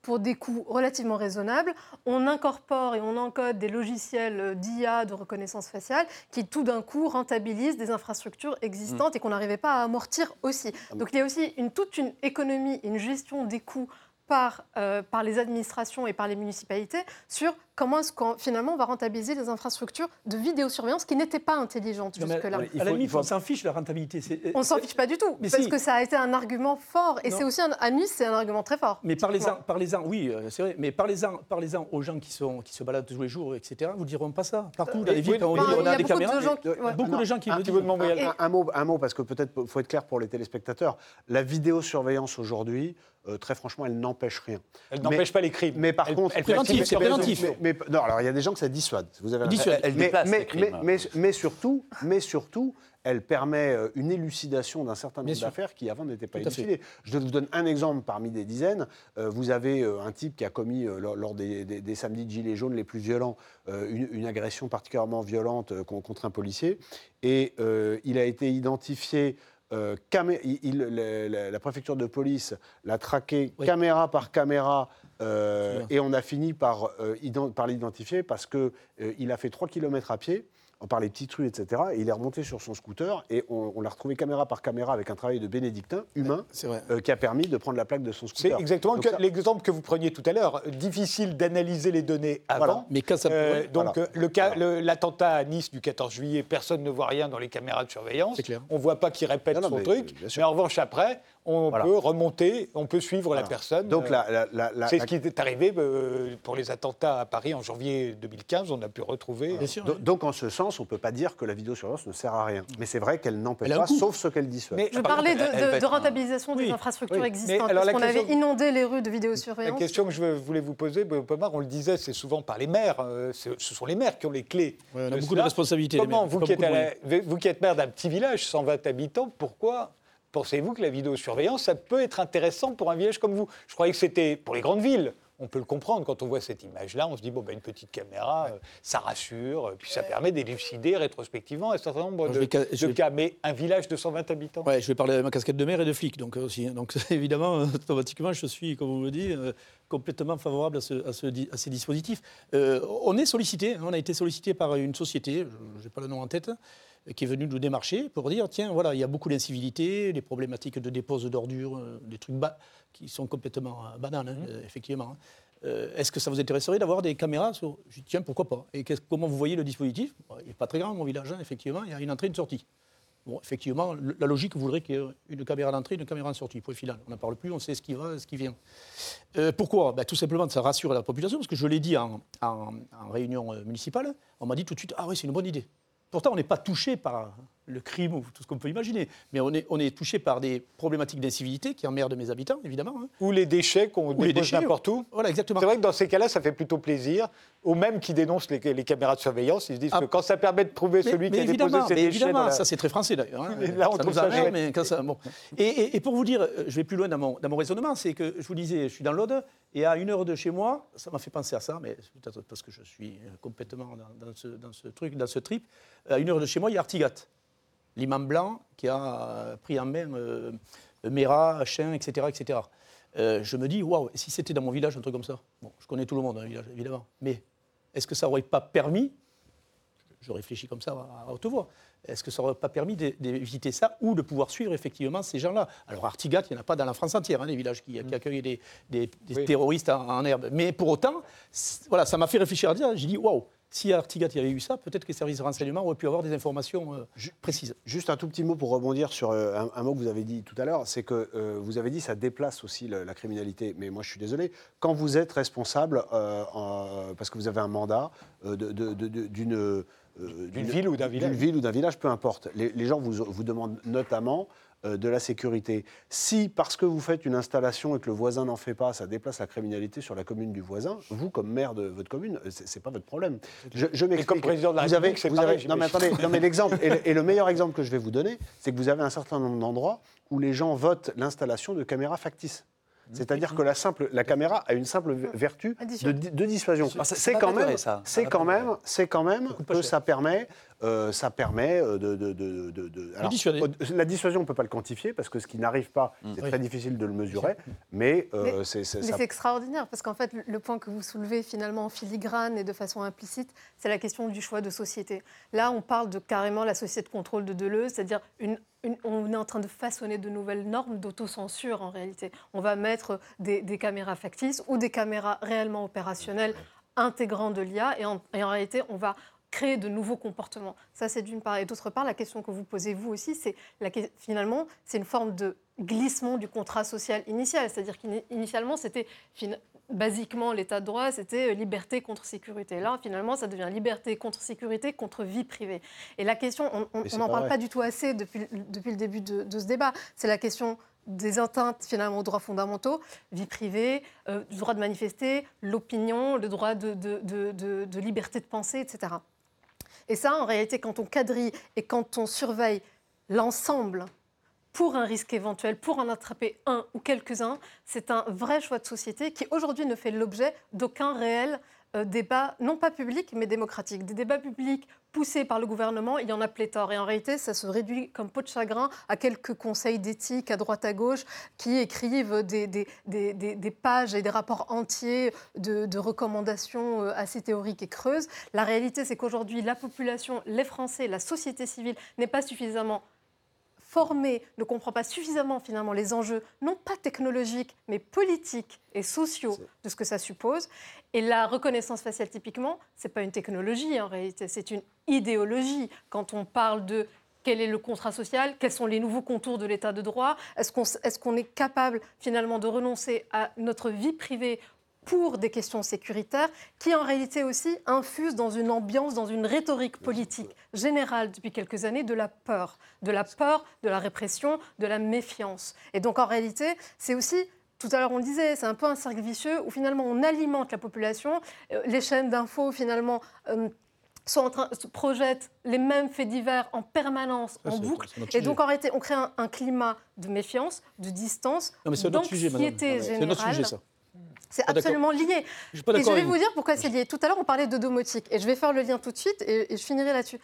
S5: pour des coûts relativement raisonnables, on incorpore et on encode des logiciels euh, d'IA, de reconnaissance faciale, qui tout d'un coup rentabilisent des infrastructures existantes et qu'on n'arrivait pas à amortir aussi. Donc il y a aussi une, toute une économie, une gestion des coûts par, euh, par les administrations et par les municipalités sur comment est-ce qu'on finalement on va rentabiliser les infrastructures de vidéosurveillance qui n'étaient pas intelligentes jusque-là.
S4: à
S2: il
S4: la
S2: faut-
S4: limite, on s'en fiche de la rentabilité.
S5: On s'en fiche pas du tout,
S4: Mais
S5: parce
S4: si.
S5: que ça a été un argument fort. Et c'est aussi, un, à Nice, c'est un argument très fort.
S4: Mais parlez-en, parlez-en, oui, euh, c'est vrai, mais parlez-en, parlez-en aux gens qui, sont, qui se baladent tous les jours, etc. Vous ne diront pas ça. Partout, dans les villes, quand on dit
S5: il
S4: on
S5: y a
S4: a des
S5: beaucoup de
S4: caméras,
S5: gens qui-
S2: euh,
S5: ouais.
S4: beaucoup
S2: non,
S4: de gens qui
S1: un
S4: le
S1: petit
S4: disent.
S1: peu de Montréal.
S2: Un, un mot, un mot, parce que peut-être il faut être clair pour les téléspectateurs. La vidéosurveillance aujourd'hui, euh, très franchement, elle n'empêche rien.
S1: Elle n'empêche pas les crimes.
S2: Mais par
S1: Elle-
S2: contre,
S1: elle
S4: préventif, c'est préventif.
S2: Mais, mais- non, alors il y a des gens que ça dissuade. Vous avez.
S4: Dissuade.
S3: Elle
S2: mais,
S3: déplace
S2: mais,
S3: les crimes.
S2: mais- mais- mais surtout, mais surtout, elle permet euh, une élucidation d'un certain nombre d'affaires qui avant n'étaient pas élucidées. Je vous donne un exemple parmi des dizaines. Euh, vous avez euh, un type qui a commis euh, lors, lors des, des- des samedis de gilets jaunes les plus violents une, une agression particulièrement violente con- contre un policier, et il a été identifié. Euh, camé- il- il- la, préfecture de police l'a traqué
S4: Oui.
S2: caméra par caméra euh, et on a fini par, euh, par l'identifier parce qu'il a fait 3 km à pied par les petites rues, etc. Et il est remonté sur son scooter et on, on l'a retrouvé caméra par caméra avec un travail de bénédictin humain
S4: C'est vrai.
S2: euh, qui a permis de prendre la plaque de son
S1: C'est
S2: scooter.
S1: exactement
S2: Donc
S1: que-
S2: ça-
S1: l'exemple que vous preniez tout à l'heure. Difficile d'analyser les données avant.
S2: Voilà.
S4: Mais quand ça.
S1: Euh, donc
S2: voilà.
S1: euh, le cas- le- l'attentat à Nice du 14 juillet, personne ne voit rien dans les caméras de surveillance.
S4: C'est clair.
S1: On ne voit pas qui répète
S2: Non, non,
S1: son
S2: mais,
S1: truc.
S2: euh.
S1: Mais en revanche, après, on
S2: Voilà.
S1: peut remonter, on peut suivre la personne.
S2: Donc la, la- la- la-
S1: c'est ce qui est arrivé pour les attentats à Paris en janvier 2015. On a pu retrouver.
S4: Bien sûr.
S2: do- donc en ce sens, on ne peut pas dire que la vidéosurveillance ne sert à rien. Mais c'est vrai qu'elle n'empêche pas, sauf ce qu'elle dissuade.
S1: Mais
S5: Je
S3: Par
S5: parlais de,
S3: un-
S5: rentabilisation
S4: Oui,
S5: des infrastructures
S1: oui.
S5: existantes,
S1: alors,
S5: parce qu'on
S1: la question-
S5: avait inondé les rues de
S1: La
S5: vidéosurveillance.
S1: question que je voulais vous poser, Pomar, on le disait, c'est souvent par les maires. euh, ce sont les maires qui ont les clés.
S4: Ouais, on a
S1: de
S4: beaucoup
S1: cela.
S4: de responsabilités,
S1: Comment, vous qui, êtes la- vous qui êtes maire d'un petit village, 120 habitants, pourquoi pensez-vous que la vidéosurveillance, ça peut être intéressant pour un village comme vous? Je croyais que c'était pour les grandes villes. On peut le comprendre quand on voit cette image-là, on se dit bon ben une petite caméra, euh, ça rassure, euh, puis ça permet d'élucider rétrospectivement un certain nombre de,
S4: vais ca- je
S1: de
S4: vais-
S1: cas. Mais un village de 120 habitants.
S4: Ouais, je vais parler de ma casquette de maire et de flic, donc euh, aussi. hein. Donc *laughs* évidemment, automatiquement, je suis, comme vous le dites, euh, complètement favorable à, ce- à ce di- à ces dispositifs. Euh, on est sollicité, on a été sollicité par une société, je n'ai pas le nom en tête, qui est venue nous démarcher pour dire tiens, voilà, il y a beaucoup d'incivilités, des problématiques de dépose d'ordures, euh, des trucs bas, qui sont complètement euh, bananes, hein, euh, effectivement. hein. Euh, Est-ce que ça vous intéresserait d'avoir des caméras sur... Je dis, tiens, pourquoi pas? Et comment vous voyez le dispositif? Il n'est pas très grand, mon village, hein, effectivement, il y a une entrée et une sortie. Bon, effectivement, la logique voudrait qu'il y ait une caméra d'entrée, une caméra de sortie. Point final. On n'en parle plus, on sait ce qui va, ce qui vient. Euh, pourquoi? Ben, Tout simplement, ça rassure la population, parce que je l'ai dit en, en- en réunion euh, municipale, on m'a dit tout de suite Ah oui, c'est une bonne idée. Pourtant, on n'est pas touché par, le crime ou tout ce qu'on peut imaginer. Mais on est, on est touché par des problématiques d'incivilité qui emmerdent mes habitants, évidemment. hein.
S1: Ou les déchets qu'on dépose n'importe où.
S4: Voilà, exactement.
S1: C'est vrai que dans ces cas-là, ça fait plutôt plaisir aux mêmes qui dénoncent les, les caméras de surveillance. Ils se disent
S4: Ah.
S1: que quand ça permet de trouver
S4: Mais-
S1: celui
S4: mais
S1: qui a déposé ses
S4: mais
S1: déchets
S4: évidemment,
S1: la-
S4: ça c'est très français d'ailleurs. hein. *laughs*
S1: Là, on
S4: ça
S1: trouve ça
S4: amène, mais quand ça, bon. et, et- et pour vous dire, euh, je vais plus loin dans mon, dans mon raisonnement, c'est que je vous disais, je suis dans l'Aude et à une heure de chez moi, ça m'a fait penser à ça, mais c'est peut-être parce que je suis euh, complètement dans, dans ce, dans ce truc, dans ce trip. À une heure de chez moi, il y a Artigat, l'imam blanc qui a euh, pris en main euh, Mera, Chien, etc., etc. Euh, je me dis, waouh, si c'était dans mon village un truc comme ça Bon, je connais tout le monde dans le village, évidemment, mais est-ce que ça aurait pas permis je réfléchis comme ça à haute voix. Est-ce que ça n'aurait pas permis d'é- d'éviter ça ou de pouvoir suivre effectivement ces gens-là? Alors Artigat, il n'y en a pas dans la France entière, hein, des villages qui, qui accueillent des, des- des
S1: Oui.
S4: terroristes en, en herbe. Mais pour autant, voilà, ça m'a fait réfléchir à dire, j'ai dit, waouh, si à Artigat il y avait eu ça, peut-être que les services de renseignement auraient pu avoir des informations euh, précises.
S2: Juste un tout petit mot pour rebondir sur euh, un, un mot que vous avez dit tout à l'heure, c'est que euh, vous avez dit ça déplace aussi le- la criminalité. Mais moi, je suis désolé. Quand vous êtes responsable, en- parce que vous avez un mandat de- de- de- de- d'une
S1: ville ou d'un village.
S2: D'une ville ou d'un village, peu importe. Les, les gens vous, vous demandent notamment de la sécurité. Si, parce que vous faites une installation et que le voisin n'en fait pas, ça déplace la criminalité sur la commune du voisin, vous, comme maire de votre commune, c'est c'est pas votre problème. Je, je m'explique.
S1: comme président de la
S2: Vous avez-
S1: République, c'est pareil,
S2: avez- Non, mais attendez, non, mais *laughs* l'exemple, et, le- et le meilleur exemple que je vais vous donner, c'est que vous avez un certain nombre d'endroits où les gens votent l'installation de caméras factices. C'est-à-dire que la, simple, la caméra a une simple vertu
S5: Addition.
S2: de, di- de dissuasion.
S3: Ah, c'est-
S2: quand même, c'est quand même, c'est quand même que ça permet, euh, ça permet euh, de, de- de- de- de- alors, la dissuasion, on ne peut pas le quantifier parce que ce qui n'arrive pas, c'est
S4: Oui.
S2: très difficile de le mesurer. Mais, euh, c'est ça-
S5: extraordinaire parce qu'en fait, le- le point que vous soulevez finalement en filigrane et de façon implicite, c'est la question du choix de société. Là, on parle de carrément la société de contrôle de Deleuze, c'est-à-dire une, on est en train de façonner de nouvelles normes d'autocensure en réalité. On va mettre des, caméras factices ou des caméras réellement opérationnelles intégrant de l'IA et et en réalité, on va créer de nouveaux comportements. Ça, c'est d'une part. Et d'autre part, la question que vous posez vous aussi, c'est finalement, c'est une forme de glissement du contrat social initial. C'est-à-dire qu'initialement, c'était basiquement l'état de droit, c'était euh, liberté contre sécurité. Là, finalement, ça devient liberté contre sécurité contre vie privée. Et la question, on n'en parle
S2: vrai.
S5: pas du tout assez depuis, le- depuis le début de, de ce débat. C'est la question des atteintes finalement aux droits fondamentaux, vie privée, euh, le droit de manifester, l'opinion, le droit de, de- de- liberté de penser, etc. Et ça, en réalité, quand on quadrille et quand on surveille l'ensemble pour un risque éventuel, pour en attraper un ou quelques-uns, c'est un vrai choix de société qui aujourd'hui ne fait l'objet d'aucun réel euh, débat, non pas public, mais démocratique. Des débats publics poussés par le gouvernement, il y en a pléthore. Et en réalité, ça se réduit comme peau de chagrin à quelques conseils d'éthique à droite à gauche qui écrivent des, pages et des rapports entiers de, de recommandations euh, assez théoriques et creuses. La réalité, c'est qu'aujourd'hui, la population, les Français, la société civile n'est pas suffisamment formée, ne comprend pas suffisamment finalement les enjeux, non pas technologiques, mais politiques et sociaux de ce que ça suppose. Et la reconnaissance faciale, typiquement, c'est pas une technologie en réalité, c'est une idéologie. Quand on parle de quel est le contrat social, quels sont les nouveaux contours de l'état de droit, est-ce qu'on est, qu'on est capable finalement de renoncer à notre vie privée pour des questions sécuritaires, qui en réalité aussi infusent dans une ambiance, dans une rhétorique politique générale depuis quelques années de la peur, de la peur, de la répression, de la méfiance. Et donc en réalité, c'est aussi tout à l'heure, on le disait, c'est un peu un cercle vicieux où finalement on alimente la population. Euh, Les chaînes d'infos, finalement, euh, sont en train, se projettent les mêmes faits divers en permanence,
S4: Ça,
S5: en boucle. Et donc en réalité, on crée un, un climat de méfiance, de distance, d'anxiété
S4: mais C'est notre
S5: générale.
S4: sujet, ça.
S5: C'est
S4: d'accord.
S5: absolument lié.
S4: Je
S5: Et je vais vous dire pourquoi c'est lié. Tout à l'heure, on parlait de domotique. Et je vais faire le lien tout de suite et, et je finirai là-dessus.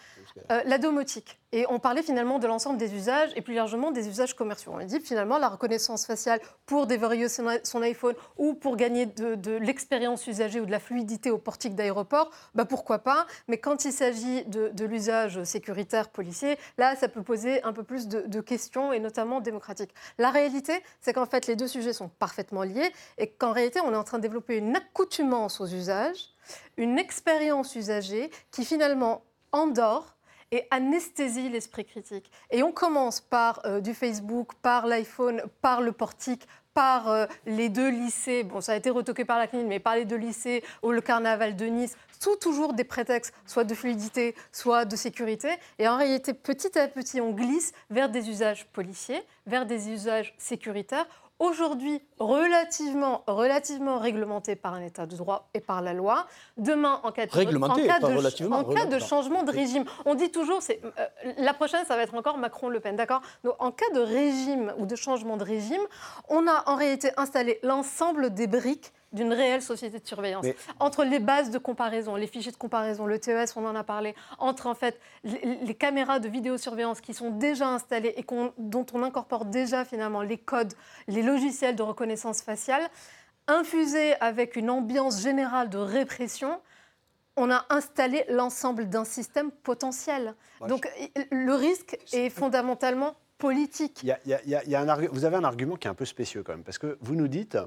S5: Euh, la domotique. Et on parlait finalement de l'ensemble des usages et plus largement des usages commerciaux. On a dit finalement la reconnaissance faciale pour déverrouiller son, son iPhone ou pour gagner de, de l'expérience usagée ou de la fluidité au portique d'aéroport, bah pourquoi pas. Mais quand il s'agit de, de l'usage sécuritaire policier, là, ça peut poser un peu plus de, de questions et notamment démocratiques. La réalité, c'est qu'en fait, les deux sujets sont parfaitement liés et qu'en réalité, on est en train de développer une accoutumance aux usages, une expérience usagée qui finalement endort et anesthésie l'esprit critique. Et on commence par euh, du Facebook, par l'iPhone, par le portique, par euh, les deux lycées, bon ça a été retoqué par la CNIL, mais par les deux lycées ou le carnaval de Nice, sous toujours des prétextes, soit de fluidité, soit de sécurité. Et en réalité, petit à petit, on glisse vers des usages policiers, vers des usages sécuritaires, aujourd'hui relativement, relativement réglementé par un état de droit et par la loi. Demain, en cas de,
S4: Réglementé,
S5: en cas
S4: pas
S5: de,
S4: relativement,
S5: en cas de
S4: relativement.
S5: changement de régime, on dit toujours, c'est euh, la prochaine, ça va être encore Macron-Le Pen, d'accord? Donc, en cas de régime ou de changement de régime, on a en réalité installé l'ensemble des briques d'une réelle société de surveillance.
S2: Mais-
S5: Entre les bases de comparaison, les fichiers de comparaison, le TES, on en a parlé, entre en fait les, les caméras de vidéosurveillance qui sont déjà installées et dont on incorpore déjà finalement les codes, les logiciels de reconnaissance faciale, infusés avec une ambiance générale de répression, on a installé l'ensemble d'un système potentiel.
S2: Moi,
S5: Donc le risque est fondamentalement politique.
S2: Il y a- il y a- il y a- il y a un argu- vous avez un argument qui est un peu spécieux quand même, parce que vous nous dites,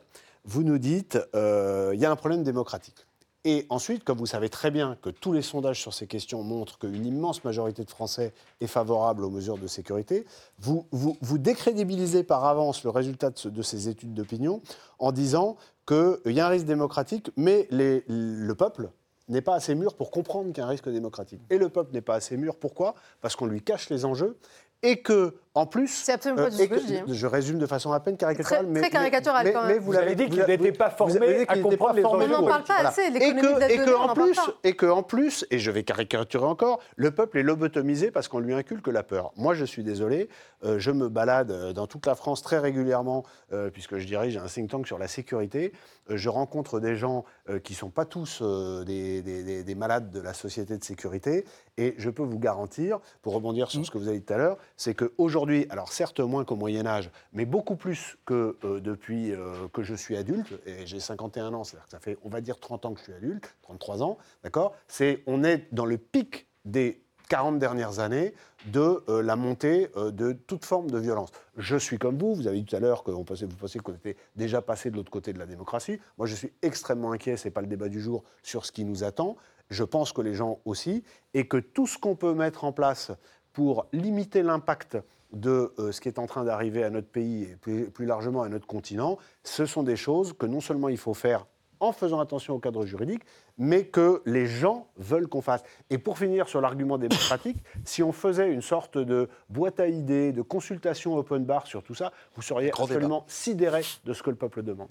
S2: vous nous dites, euh, il y a un problème démocratique. Et ensuite, comme vous savez très bien que tous les sondages sur ces questions montrent qu'une immense majorité de Français est favorable aux mesures de sécurité, vous, vous, décrédibilisez par avance le résultat de, ce- de ces études d'opinion en disant qu'il y a un risque démocratique, mais le peuple n'est pas assez mûr pour comprendre qu'il y a un risque démocratique. Et le peuple n'est pas assez mûr, pourquoi? Parce qu'on lui cache les enjeux et que, en plus...
S5: C'est absolument pas
S2: Euh,
S5: du tout
S2: et
S5: ce que je dis. hein.
S2: Je résume de façon à peine caricaturale.
S5: Très-
S2: mais,
S5: très caricaturale,
S2: mais,
S5: quand
S2: mais
S5: même.
S2: vous,
S1: Vous
S2: l'avez-
S1: avez dit qu'il
S2: vous-
S1: n'était pas formé à comprendre
S2: pas
S1: les enjeux.
S5: On n'en parle pas
S2: Voilà.
S5: assez,
S2: Et
S5: l'économie
S2: que,
S5: de la
S2: et
S5: donnée,
S2: que
S5: on
S2: en plus, et que en plus, et je vais caricaturer encore, le peuple est lobotomisé parce qu'on lui inculque la peur. Moi, je suis désolé, euh, je me balade euh, dans toute la France très régulièrement, euh, puisque je dirige un think tank sur la sécurité. Euh, je rencontre des gens euh, qui ne sont pas tous euh, des, des- des- des malades de la société de sécurité, et je peux vous garantir, pour rebondir sur ce que vous avez dit tout à l'heure, c'est qu'aujourd'hui, alors certes moins qu'au Moyen Âge, mais beaucoup plus que euh, depuis euh, que je suis adulte, et j'ai 51 ans, c'est-à-dire que ça fait, on va dire, 30 ans que je suis adulte, 33 ans, d'accord C'est, on est dans le pic des 40 dernières années de euh, la montée de toute forme de violence. Je suis comme vous, vous avez dit tout à l'heure que pensait, vous pensiez qu'on était déjà passé de l'autre côté de la démocratie. Moi, je suis extrêmement inquiet, ce n'est pas le débat du jour, sur ce qui nous attend. Je pense que les gens aussi, et que tout ce qu'on peut mettre en place pour limiter l'impact de euh, ce qui est en train d'arriver à notre pays et plus, plus largement à notre continent, ce sont des choses que non seulement il faut faire en faisant attention au cadre juridique, mais que les gens veulent qu'on fasse. Et pour finir sur l'argument démocratique, si on faisait une sorte de boîte à idées, de consultation open bar sur tout ça, vous seriez
S3: Grand débat.
S2: absolument sidéré de ce que le peuple demande.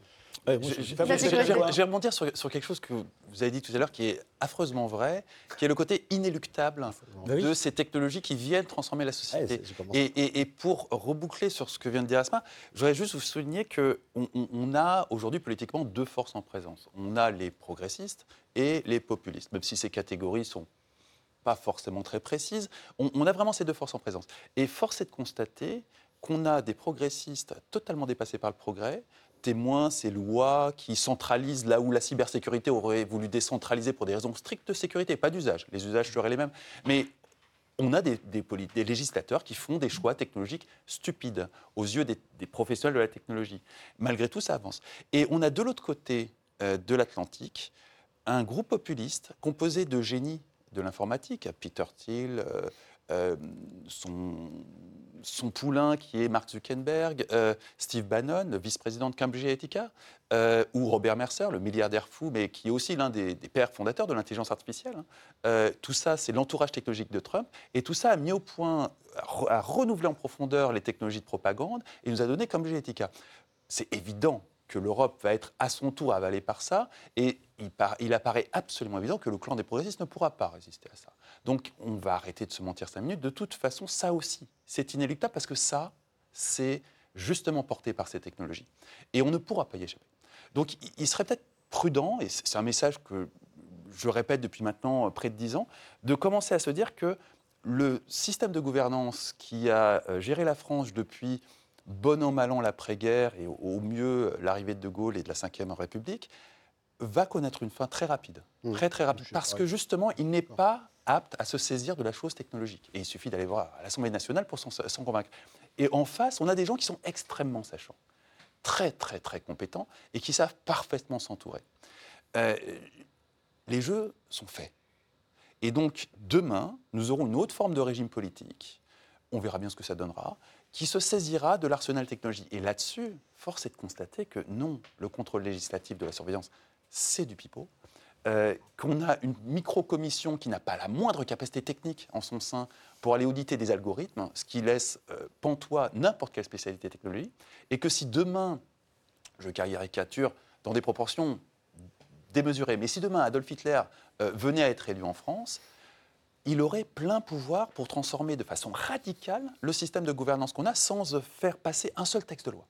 S4: Ouais,
S3: Je- vais rebondir sur, sur quelque chose que vous avez dit tout à l'heure qui est affreusement vrai, qui est le côté inéluctable
S4: Bah oui.
S3: de ces technologies qui viennent transformer la société. Et, et- et pour reboucler sur ce que vient de dire Asma, je voudrais juste vous souligner qu'on on, on a aujourd'hui politiquement deux forces en présence. On a les progressistes et les populistes, même si ces catégories sont pas forcément très précises. On, on a vraiment ces deux forces en présence. Et force est de constater qu'on a des progressistes totalement dépassés par le progrès, témoins ces lois qui centralisent là où la cybersécurité aurait voulu décentraliser pour des raisons strictes de sécurité, pas d'usage. Les usages seraient les mêmes. Mais on a des, législateurs qui font des choix technologiques stupides aux yeux des, des professionnels de la technologie. Malgré tout, ça avance. Et on a de l'autre côté euh, de l'Atlantique un groupe populiste composé de génies de l'informatique, Peter Thiel, euh, euh, son, poulain qui est Mark Zuckerberg, euh, Steve Bannon, vice-président de Cambridge Analytica, euh, ou Robert Mercer, le milliardaire fou, mais qui est aussi l'un des, pères fondateurs de l'intelligence artificielle. hein. Tout ça, c'est l'entourage technologique de Trump. Et tout ça a mis au point, a a renouvelé en profondeur les technologies de propagande et nous a donné Cambridge Analytica. C'est évident que l'Europe va être à son tour avalée par ça, et il, par- il apparaît absolument évident que le clan des progressistes ne pourra pas résister à ça. Donc on va arrêter de se mentir cinq minutes. De toute façon, ça aussi, c'est inéluctable parce que ça, c'est justement porté par ces technologies. Et on ne pourra pas y échapper. Donc il- serait peut-être prudent, et c'est un message que je répète depuis maintenant euh, près de dix ans, de commencer à se dire que le système de gouvernance qui a euh, géré la France depuis bon an, mal an l'après-guerre et au- mieux l'arrivée de De Gaulle et de la Ve République, va connaître une fin très rapide.
S2: Mmh.
S3: Très très rapide. Parce que justement, il n'est pas apte à se saisir de la chose technologique. Et il suffit d'aller voir à l'Assemblée nationale pour s'en s'en convaincre. Et en face, on a des gens qui sont extrêmement sachants, très très très compétents et qui savent parfaitement s'entourer. Euh, les jeux sont faits. Et donc, demain, nous aurons une autre forme de régime politique on verra bien ce que ça donnera, qui se saisira de l'arsenal technologique. Et là-dessus, force est de constater que non, le contrôle législatif de la surveillance, c'est du pipeau. Euh, qu'on a une micro-commission qui n'a pas la moindre capacité technique en son sein pour aller auditer des algorithmes, ce qui laisse euh, pantois n'importe quelle spécialité technologique, et que si demain, je caricature dans des proportions démesurées, mais si demain Adolf Hitler euh, venait à être élu en France, il aurait plein pouvoir pour transformer de façon radicale le système de gouvernance qu'on a sans faire passer un seul texte de loi.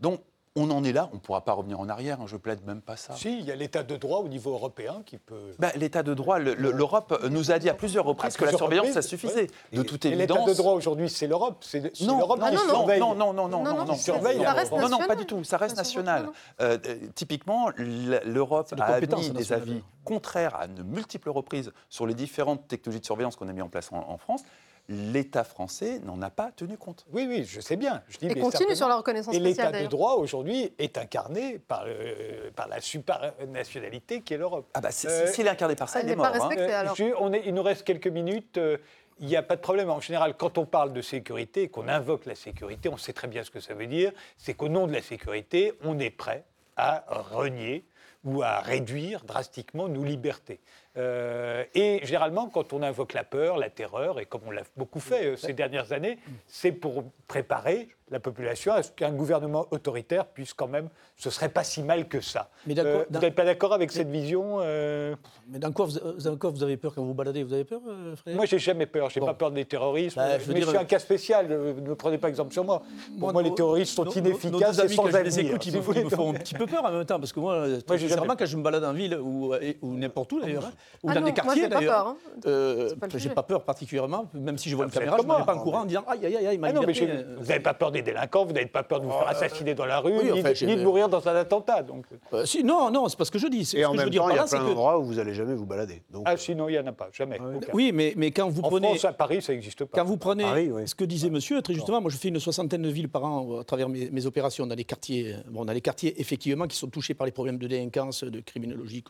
S3: Donc on en est là, on ne pourra pas revenir en arrière, hein, je plaide même pas ça.
S1: Si, il y a l'état de droit au niveau européen qui peut.
S3: Bah, l'état de droit, le- le- l'Europe nous a dit à plusieurs reprises
S1: À
S3: que la surveillance,
S1: reprises,
S3: ça suffisait. De
S1: Et-
S3: toute
S1: et
S3: évidence.
S1: L'état de droit aujourd'hui, c'est l'Europe. C'est
S3: Non,
S1: l'Europe
S3: non,
S1: qui
S3: non, non,
S1: surveille.
S3: non, non, non, non,
S5: Non,
S3: non,
S5: non,
S1: ça surveille,
S3: non, non, pas
S5: national.
S3: du tout, ça reste national.
S5: non, non.
S3: Euh, typiquement, l'Europe a
S4: compétence
S3: émis des avis contraires à de multiples reprises sur les différentes technologies de surveillance qu'on a mis en place en, en France. L'État français n'en a pas tenu compte.
S1: Oui, oui, je sais bien. Je dis,
S5: Et
S1: mais
S5: continue sur la reconnaissance
S1: Et l'état
S5: spéciale
S1: de
S5: d'ailleurs.
S1: droit aujourd'hui est incarné par, euh, par la supranationalité qui est l'Europe.
S3: Ah bah, c'est-
S1: Euh,
S3: s'il est incarné par ça,
S5: elle
S3: il est
S5: n'est pas
S3: mort. hein.
S5: respectée.
S1: Euh,
S5: alors.
S1: je- on est- il nous reste quelques minutes. euh, Il n'y a pas de problème. En général, quand on parle de sécurité, qu'on invoque la sécurité, on sait très bien ce que ça veut dire. C'est qu'au nom de la sécurité, on est prêt à renier ou à réduire drastiquement nos libertés. Euh, et généralement, quand on invoque la peur, la terreur, et comme on l'a beaucoup fait euh, ces dernières années, c'est pour préparer la population à ce qu'un gouvernement autoritaire puisse quand même, ce serait pas si mal que ça.
S4: Mais
S1: Euh, vous n'êtes pas d'accord avec cette vision euh,
S4: Mais dans quoi, vous, dans quoi vous avez peur quand vous vous baladez Vous avez peur, Frédéric?
S1: Moi, j'ai jamais peur. J'ai
S4: Bon.
S1: pas peur des terroristes.
S4: Bah, je
S1: mais
S4: dire-
S1: je suis un cas spécial. Ne prenez pas exemple sur moi. Pour moi,
S4: nos-
S1: les terroristes sont
S4: nos-
S1: inefficaces
S4: nos
S1: et sans
S4: les écoute, ils
S1: si
S4: me,
S1: vous
S4: font, ils me
S1: voulez.
S4: font un petit peu peur en même temps, parce que moi, sincèrement,
S1: jamais
S4: quand je me balade en ville ou n'importe où d'ailleurs, hein, ou
S5: Ah
S4: dans
S5: non,
S4: des quartiers d'ailleurs,
S5: peur, hein.
S4: euh, j'ai pas peur particulièrement, même si je vois
S1: Ah,
S4: une caméra, je
S1: comme
S4: ne pas en courant en disant aïe aïe aïe, aïe ma
S1: Ah non, mais j'ai-
S4: euh,
S1: vous n'avez pas peur des délinquants, vous n'avez pas peur de vous faire assassiner dans la rue,
S4: oui,
S1: ni, de-
S4: j'ai-
S1: ni de mourir dans un attentat. Donc.
S4: euh, si, non, non, c'est pas ce que je dis. c'est-
S2: Et
S4: ce
S2: en
S4: que je
S2: même temps, il y a
S4: que-
S2: où vous allez jamais vous balader. Donc,
S1: Ah, sinon, il n'y en a pas. Jamais. Aucun.
S4: Oui, mais, mais quand vous
S1: En
S4: prenez.
S1: France, à Paris, ça n'existe pas.
S4: Quand vous prenez
S2: Paris, oui.
S4: ce que disait monsieur, très justement, moi je fais une soixantaine de villes par an à travers mes, mes opérations dans les quartiers, bon, dans les quartiers effectivement qui sont touchés par les problèmes de délinquance, de criminologie,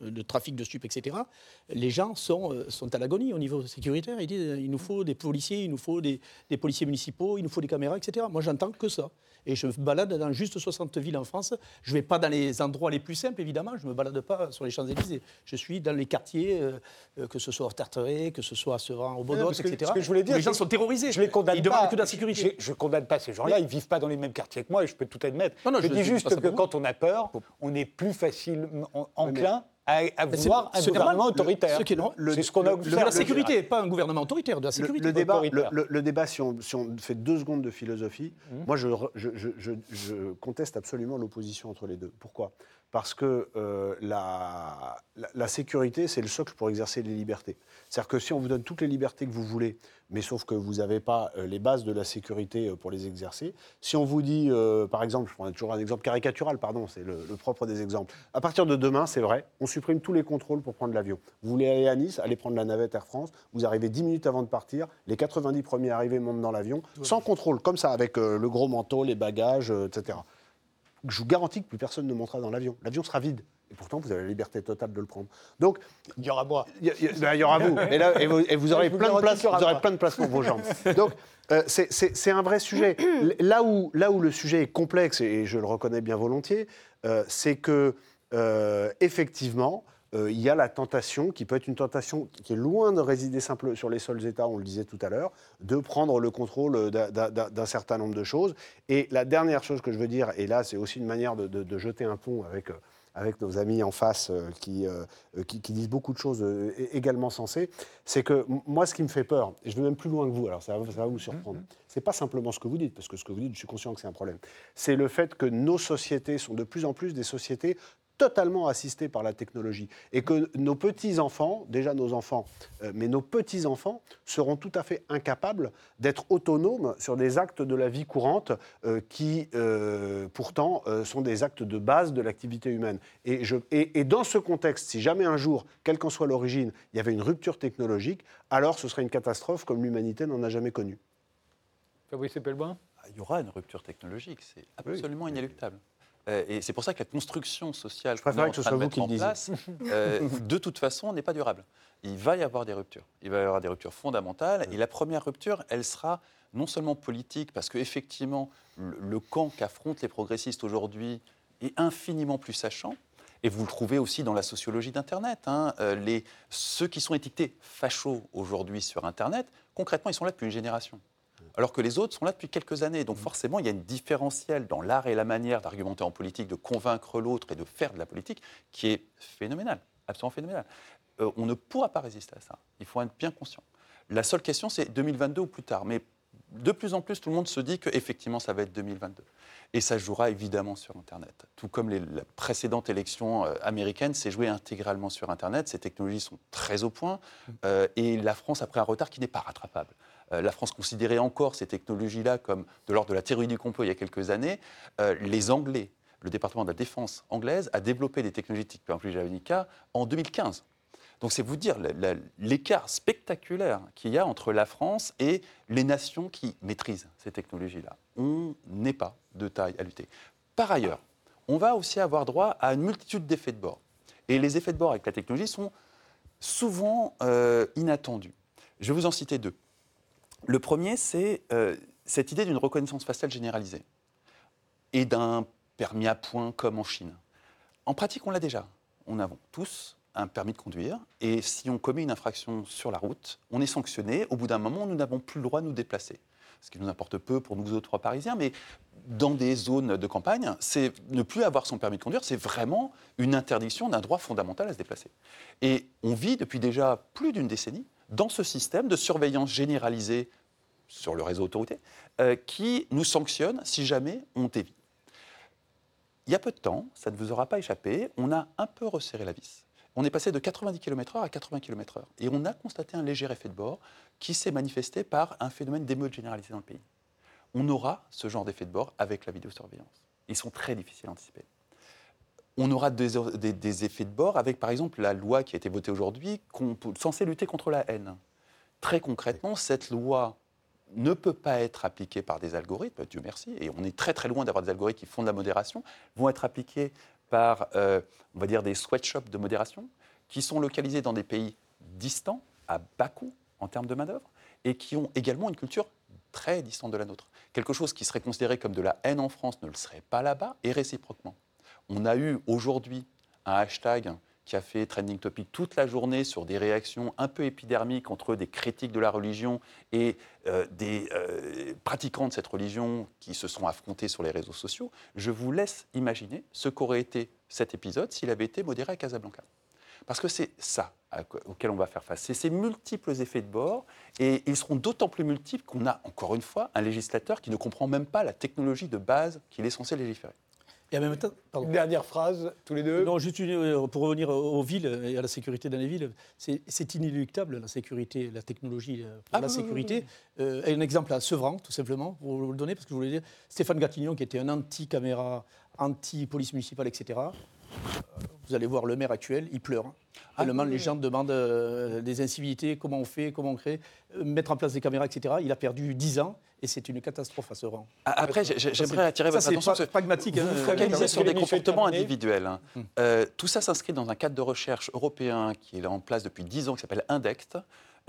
S4: de trafic de stupes, etc. Les gens sont, euh, sont à l'agonie au niveau sécuritaire. Ils disent il nous faut des policiers, il nous faut des, des policiers municipaux, il nous faut des caméras, etc. Moi j'entends que ça. Et je me balade dans juste 60 villes en France. Je ne vais pas dans les endroits les plus simples, évidemment. Je ne me balade pas sur les Champs-Élysées. Je suis dans les quartiers, euh, euh, que ce soit à Tarteret, que ce soit à Sevran, au
S1: que-
S4: etc.
S1: ce que je voulais dire,
S4: les gens sont terrorisés.
S1: Je les condamne
S4: Ils
S1: pas.
S4: demandent que de la sécurité.
S1: Je, ne condamne pas ces gens-là. Ils ne vivent pas dans les mêmes quartiers que moi et je peux tout admettre.
S4: Non, non,
S1: je,
S4: je
S1: dis juste
S4: pas
S1: que quand on a peur, on est plus facilement en- enclin à, à vouloir un gouvernement autoritaire. C'est ce qu'on a
S2: le-
S4: De
S1: observé.
S4: la sécurité, pas un gouvernement autoritaire, de la sécurité.
S2: le débat, le,
S1: autoritaire.
S2: le- le débat, si on, si on fait deux secondes de philosophie,
S1: Mhm.
S2: moi je- je conteste absolument l'opposition entre les deux. Pourquoi? Parce que euh, la, la- la sécurité, c'est le socle pour exercer les libertés. C'est-à-dire que si on vous donne toutes les libertés que vous voulez, mais sauf que vous n'avez pas euh, les bases de la sécurité euh, pour les exercer, si on vous dit, euh, par exemple, je prends toujours un exemple caricatural, pardon, c'est le, le propre des exemples, à partir de demain, c'est vrai, on supprime tous les contrôles pour prendre l'avion. Vous voulez aller à Nice, allez prendre la navette Air France, vous arrivez 10 minutes avant de partir, les 90 premiers arrivés montent dans l'avion, sans contrôle, comme ça, avec euh, le gros manteau, les bagages, etc. Je vous garantis que plus personne ne montera dans l'avion. L'avion sera vide. Et pourtant, vous avez la liberté totale de le prendre. Donc,
S1: Il y aura moi.
S2: il y, ben, y aura vous. Et, là, et vous, et vous *laughs* aurez
S1: vous
S2: plein de place,
S1: qu'il y aura
S2: vous aurez
S1: pas.
S2: plein de place pour vos jambes. Donc, euh, c'est- un vrai sujet. Là où, là où le sujet est complexe, et je le reconnais bien volontiers, euh, c'est que, euh, effectivement, euh, il y a la tentation, qui peut être une tentation qui est loin de résider simple sur les seuls États, on le disait tout à l'heure, de prendre le contrôle d'un- certain nombre de choses. Et la dernière chose que je veux dire, et là c'est aussi une manière de, de- de jeter un pont avec, euh, avec nos amis en face euh, qui, euh, qui, qui disent beaucoup de choses euh, également sensées, c'est que moi ce qui me fait peur, et je vais même plus loin que vous, alors ça va, ça va vous surprendre, c'est pas simplement ce que vous dites, parce que ce que vous dites, je suis conscient que c'est un problème, c'est le fait que nos sociétés sont de plus en plus des sociétés totalement assistées par la technologie et que nos petits-enfants, déjà nos enfants, euh, mais nos petits-enfants seront tout à fait incapables d'être autonomes sur des actes de la vie courante euh, qui, euh, pourtant, sont des actes de base de l'activité humaine. Et, je, et, et dans ce contexte, si jamais un jour, quelle qu'en soit l'origine, il y avait une rupture technologique, alors ce serait une catastrophe comme l'humanité n'en a jamais connue.
S1: Fabrice Epelbain
S3: Ah, Il y aura une rupture technologique, c'est absolument inéluctable. Euh, et c'est pour ça que la construction sociale qu'on est
S2: que
S3: en train de mettre en place, euh, de toute façon, n'est pas durable. Il va y avoir des ruptures. Il va y avoir des ruptures fondamentales. Et la première rupture, elle sera non seulement politique, parce qu'effectivement, le, le camp qu'affrontent les progressistes aujourd'hui est infiniment plus sachant. Et vous le trouvez aussi dans la sociologie d'Internet. hein. Euh, les, ceux qui sont étiquetés fachos aujourd'hui sur Internet, concrètement, ils sont là depuis une génération. Alors que les autres sont là depuis quelques années. Donc forcément, il y a une différentielle dans l'art et la manière d'argumenter en politique, de convaincre l'autre et de faire de la politique qui est phénoménale, absolument phénoménale. Euh, on ne pourra pas résister à ça. Il faut être bien conscient. La seule question, c'est 2022 ou plus tard. Mais de plus en plus, tout le monde se dit qu'effectivement, ça va être 2022. Et ça jouera évidemment sur Internet. Tout comme les, la précédente élection euh, américaine s'est jouée intégralement sur Internet. Ces technologies sont très au point. euh, et la France a pris un retard qui n'est pas rattrapable. Euh, la France considérait encore ces technologies-là comme de l'ordre de la théorie du complot il y a quelques années. Euh, les Anglais, le département de la défense anglaise, a développé des technologies type Javelika en 2015. Donc c'est vous dire l'écart spectaculaire qu'il y a entre la France et les nations qui maîtrisent ces technologies-là. On n'est pas de taille à lutter. Par ailleurs, on va aussi avoir droit à une multitude d'effets de bord. Et les effets de bord avec la technologie sont souvent euh, inattendus. Je vais vous en citer deux. Le premier, c'est euh, cette idée d'une reconnaissance faciale généralisée et d'un permis à points comme en Chine. En pratique, on l'a déjà. On a tous un permis de conduire et si on commet une infraction sur la route, on est sanctionné. Au bout d'un moment, nous n'avons plus le droit de nous déplacer. Ce qui nous importe peu pour nous autres Parisiens, mais dans des zones de campagne, c'est ne plus avoir son permis de conduire, c'est vraiment une interdiction d'un droit fondamental à se déplacer. Et on vit depuis déjà plus d'une décennie dans ce système de surveillance généralisée sur le réseau autorité euh, qui nous sanctionne si jamais on dévie. Il y a peu de temps, ça ne vous aura pas échappé, on a un peu resserré la vis. On est passé de 90 km/h à 80 km/h. Et on a constaté un léger effet de bord qui s'est manifesté par un phénomène d'émeute généralisée dans le pays. On aura ce genre d'effet de bord avec la vidéosurveillance. Ils sont très difficiles à anticiper. On aura des, des- des effets de bord avec, par exemple, la loi qui a été votée aujourd'hui, censée lutter contre la haine. Très concrètement, cette loi ne peut pas être appliquée par des algorithmes, Dieu merci, et on est très très loin d'avoir des algorithmes qui font de la modération, vont être appliqués par, euh, on va dire, des sweatshops de modération, qui sont localisés dans des pays distants, à bas coût en termes de main-d'œuvre, et qui ont également une culture très distante de la nôtre. Quelque chose qui serait considéré comme de la haine en France ne le serait pas là-bas, et réciproquement. On a eu aujourd'hui un hashtag qui a fait trending topic toute la journée sur des réactions un peu épidermiques entre des critiques de la religion et euh, des euh, pratiquants de cette religion qui se sont affrontés sur les réseaux sociaux. Je vous laisse imaginer ce qu'aurait été cet épisode s'il avait été modéré à Casablanca. Parce que c'est ça auquel on va faire face. C'est ces multiples effets de bord, et ils seront d'autant plus multiples qu'on a, encore une fois, un législateur qui ne comprend même pas la technologie de base qu'il est censé légiférer.
S4: Et en même temps, pardon.
S1: Dernière phrase, tous les deux.
S4: Non, juste une- euh, pour revenir aux villes et à la sécurité dans les villes, c'est inéluctable la sécurité, la technologie euh, pour
S3: Ah
S4: la
S3: oui, oui,
S4: sécurité. Euh, un exemple à Sevran, tout simplement, pour vous le donner, parce que je voulais dire, Stéphane Gatignon, qui était un anti-caméra, anti-police municipale, etc. Vous allez voir le maire actuel, il pleure.
S3: Ah
S4: Tellement
S3: oui,
S4: les gens demandent euh, des incivilités, comment on fait, comment on crée, euh, mettre en place des caméras, etc. Il a perdu 10 ans et c'est une catastrophe à Sevran.
S3: Ah, Après, j'ai- j'ai- j'aimerais attirer votre attention.
S4: pragmatique.
S3: Vous
S4: hein,
S3: vous focalisez sur
S1: que
S3: des comportements individuels. hein. Euh, tout ça s'inscrit dans un cadre de recherche européen qui est en place depuis 10 ans, qui s'appelle INDECT.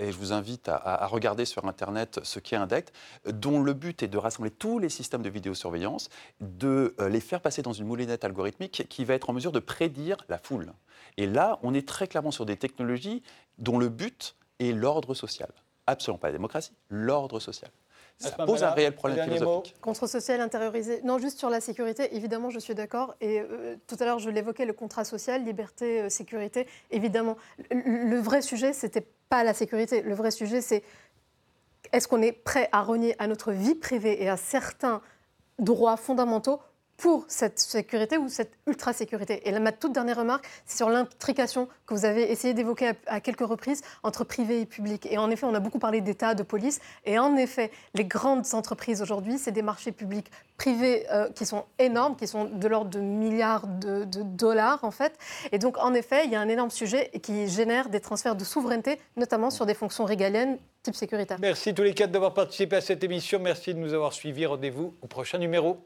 S3: Et je vous invite à, regarder sur Internet ce qu'est INDECT, dont le but est de rassembler tous les systèmes de vidéosurveillance, de euh, les faire passer dans une moulinette algorithmique qui va être en mesure de prédire la foule. Et là, on est très clairement sur des technologies dont le but est l'ordre social. Absolument pas la démocratie, l'ordre social. Ça pose un réel problème philosophique.
S5: Contre social intériorisé. Non, juste sur la sécurité, évidemment, je suis d'accord. Et euh, tout à l'heure, je l'évoquais, le contrat social, liberté, euh, sécurité. Évidemment, le, le vrai sujet, c'était pas la sécurité. Le vrai sujet, c'est est-ce qu'on est prêt à renier à notre vie privée et à certains droits fondamentaux pour cette sécurité ou cette ultra-sécurité. Et là, ma toute dernière remarque, c'est sur l'intrication que vous avez essayé d'évoquer à, quelques reprises entre privé et public. Et en effet, on a beaucoup parlé d'État, de police. Et en effet, les grandes entreprises aujourd'hui, c'est des marchés publics privés euh, qui sont énormes, qui sont de l'ordre de milliards de, de dollars, en fait. Et donc, en effet, il y a un énorme sujet qui génère des transferts de souveraineté, notamment sur des fonctions régaliennes type sécuritaire.
S1: Merci tous les quatre d'avoir participé à cette émission. Merci de nous avoir suivis. Rendez-vous au prochain numéro.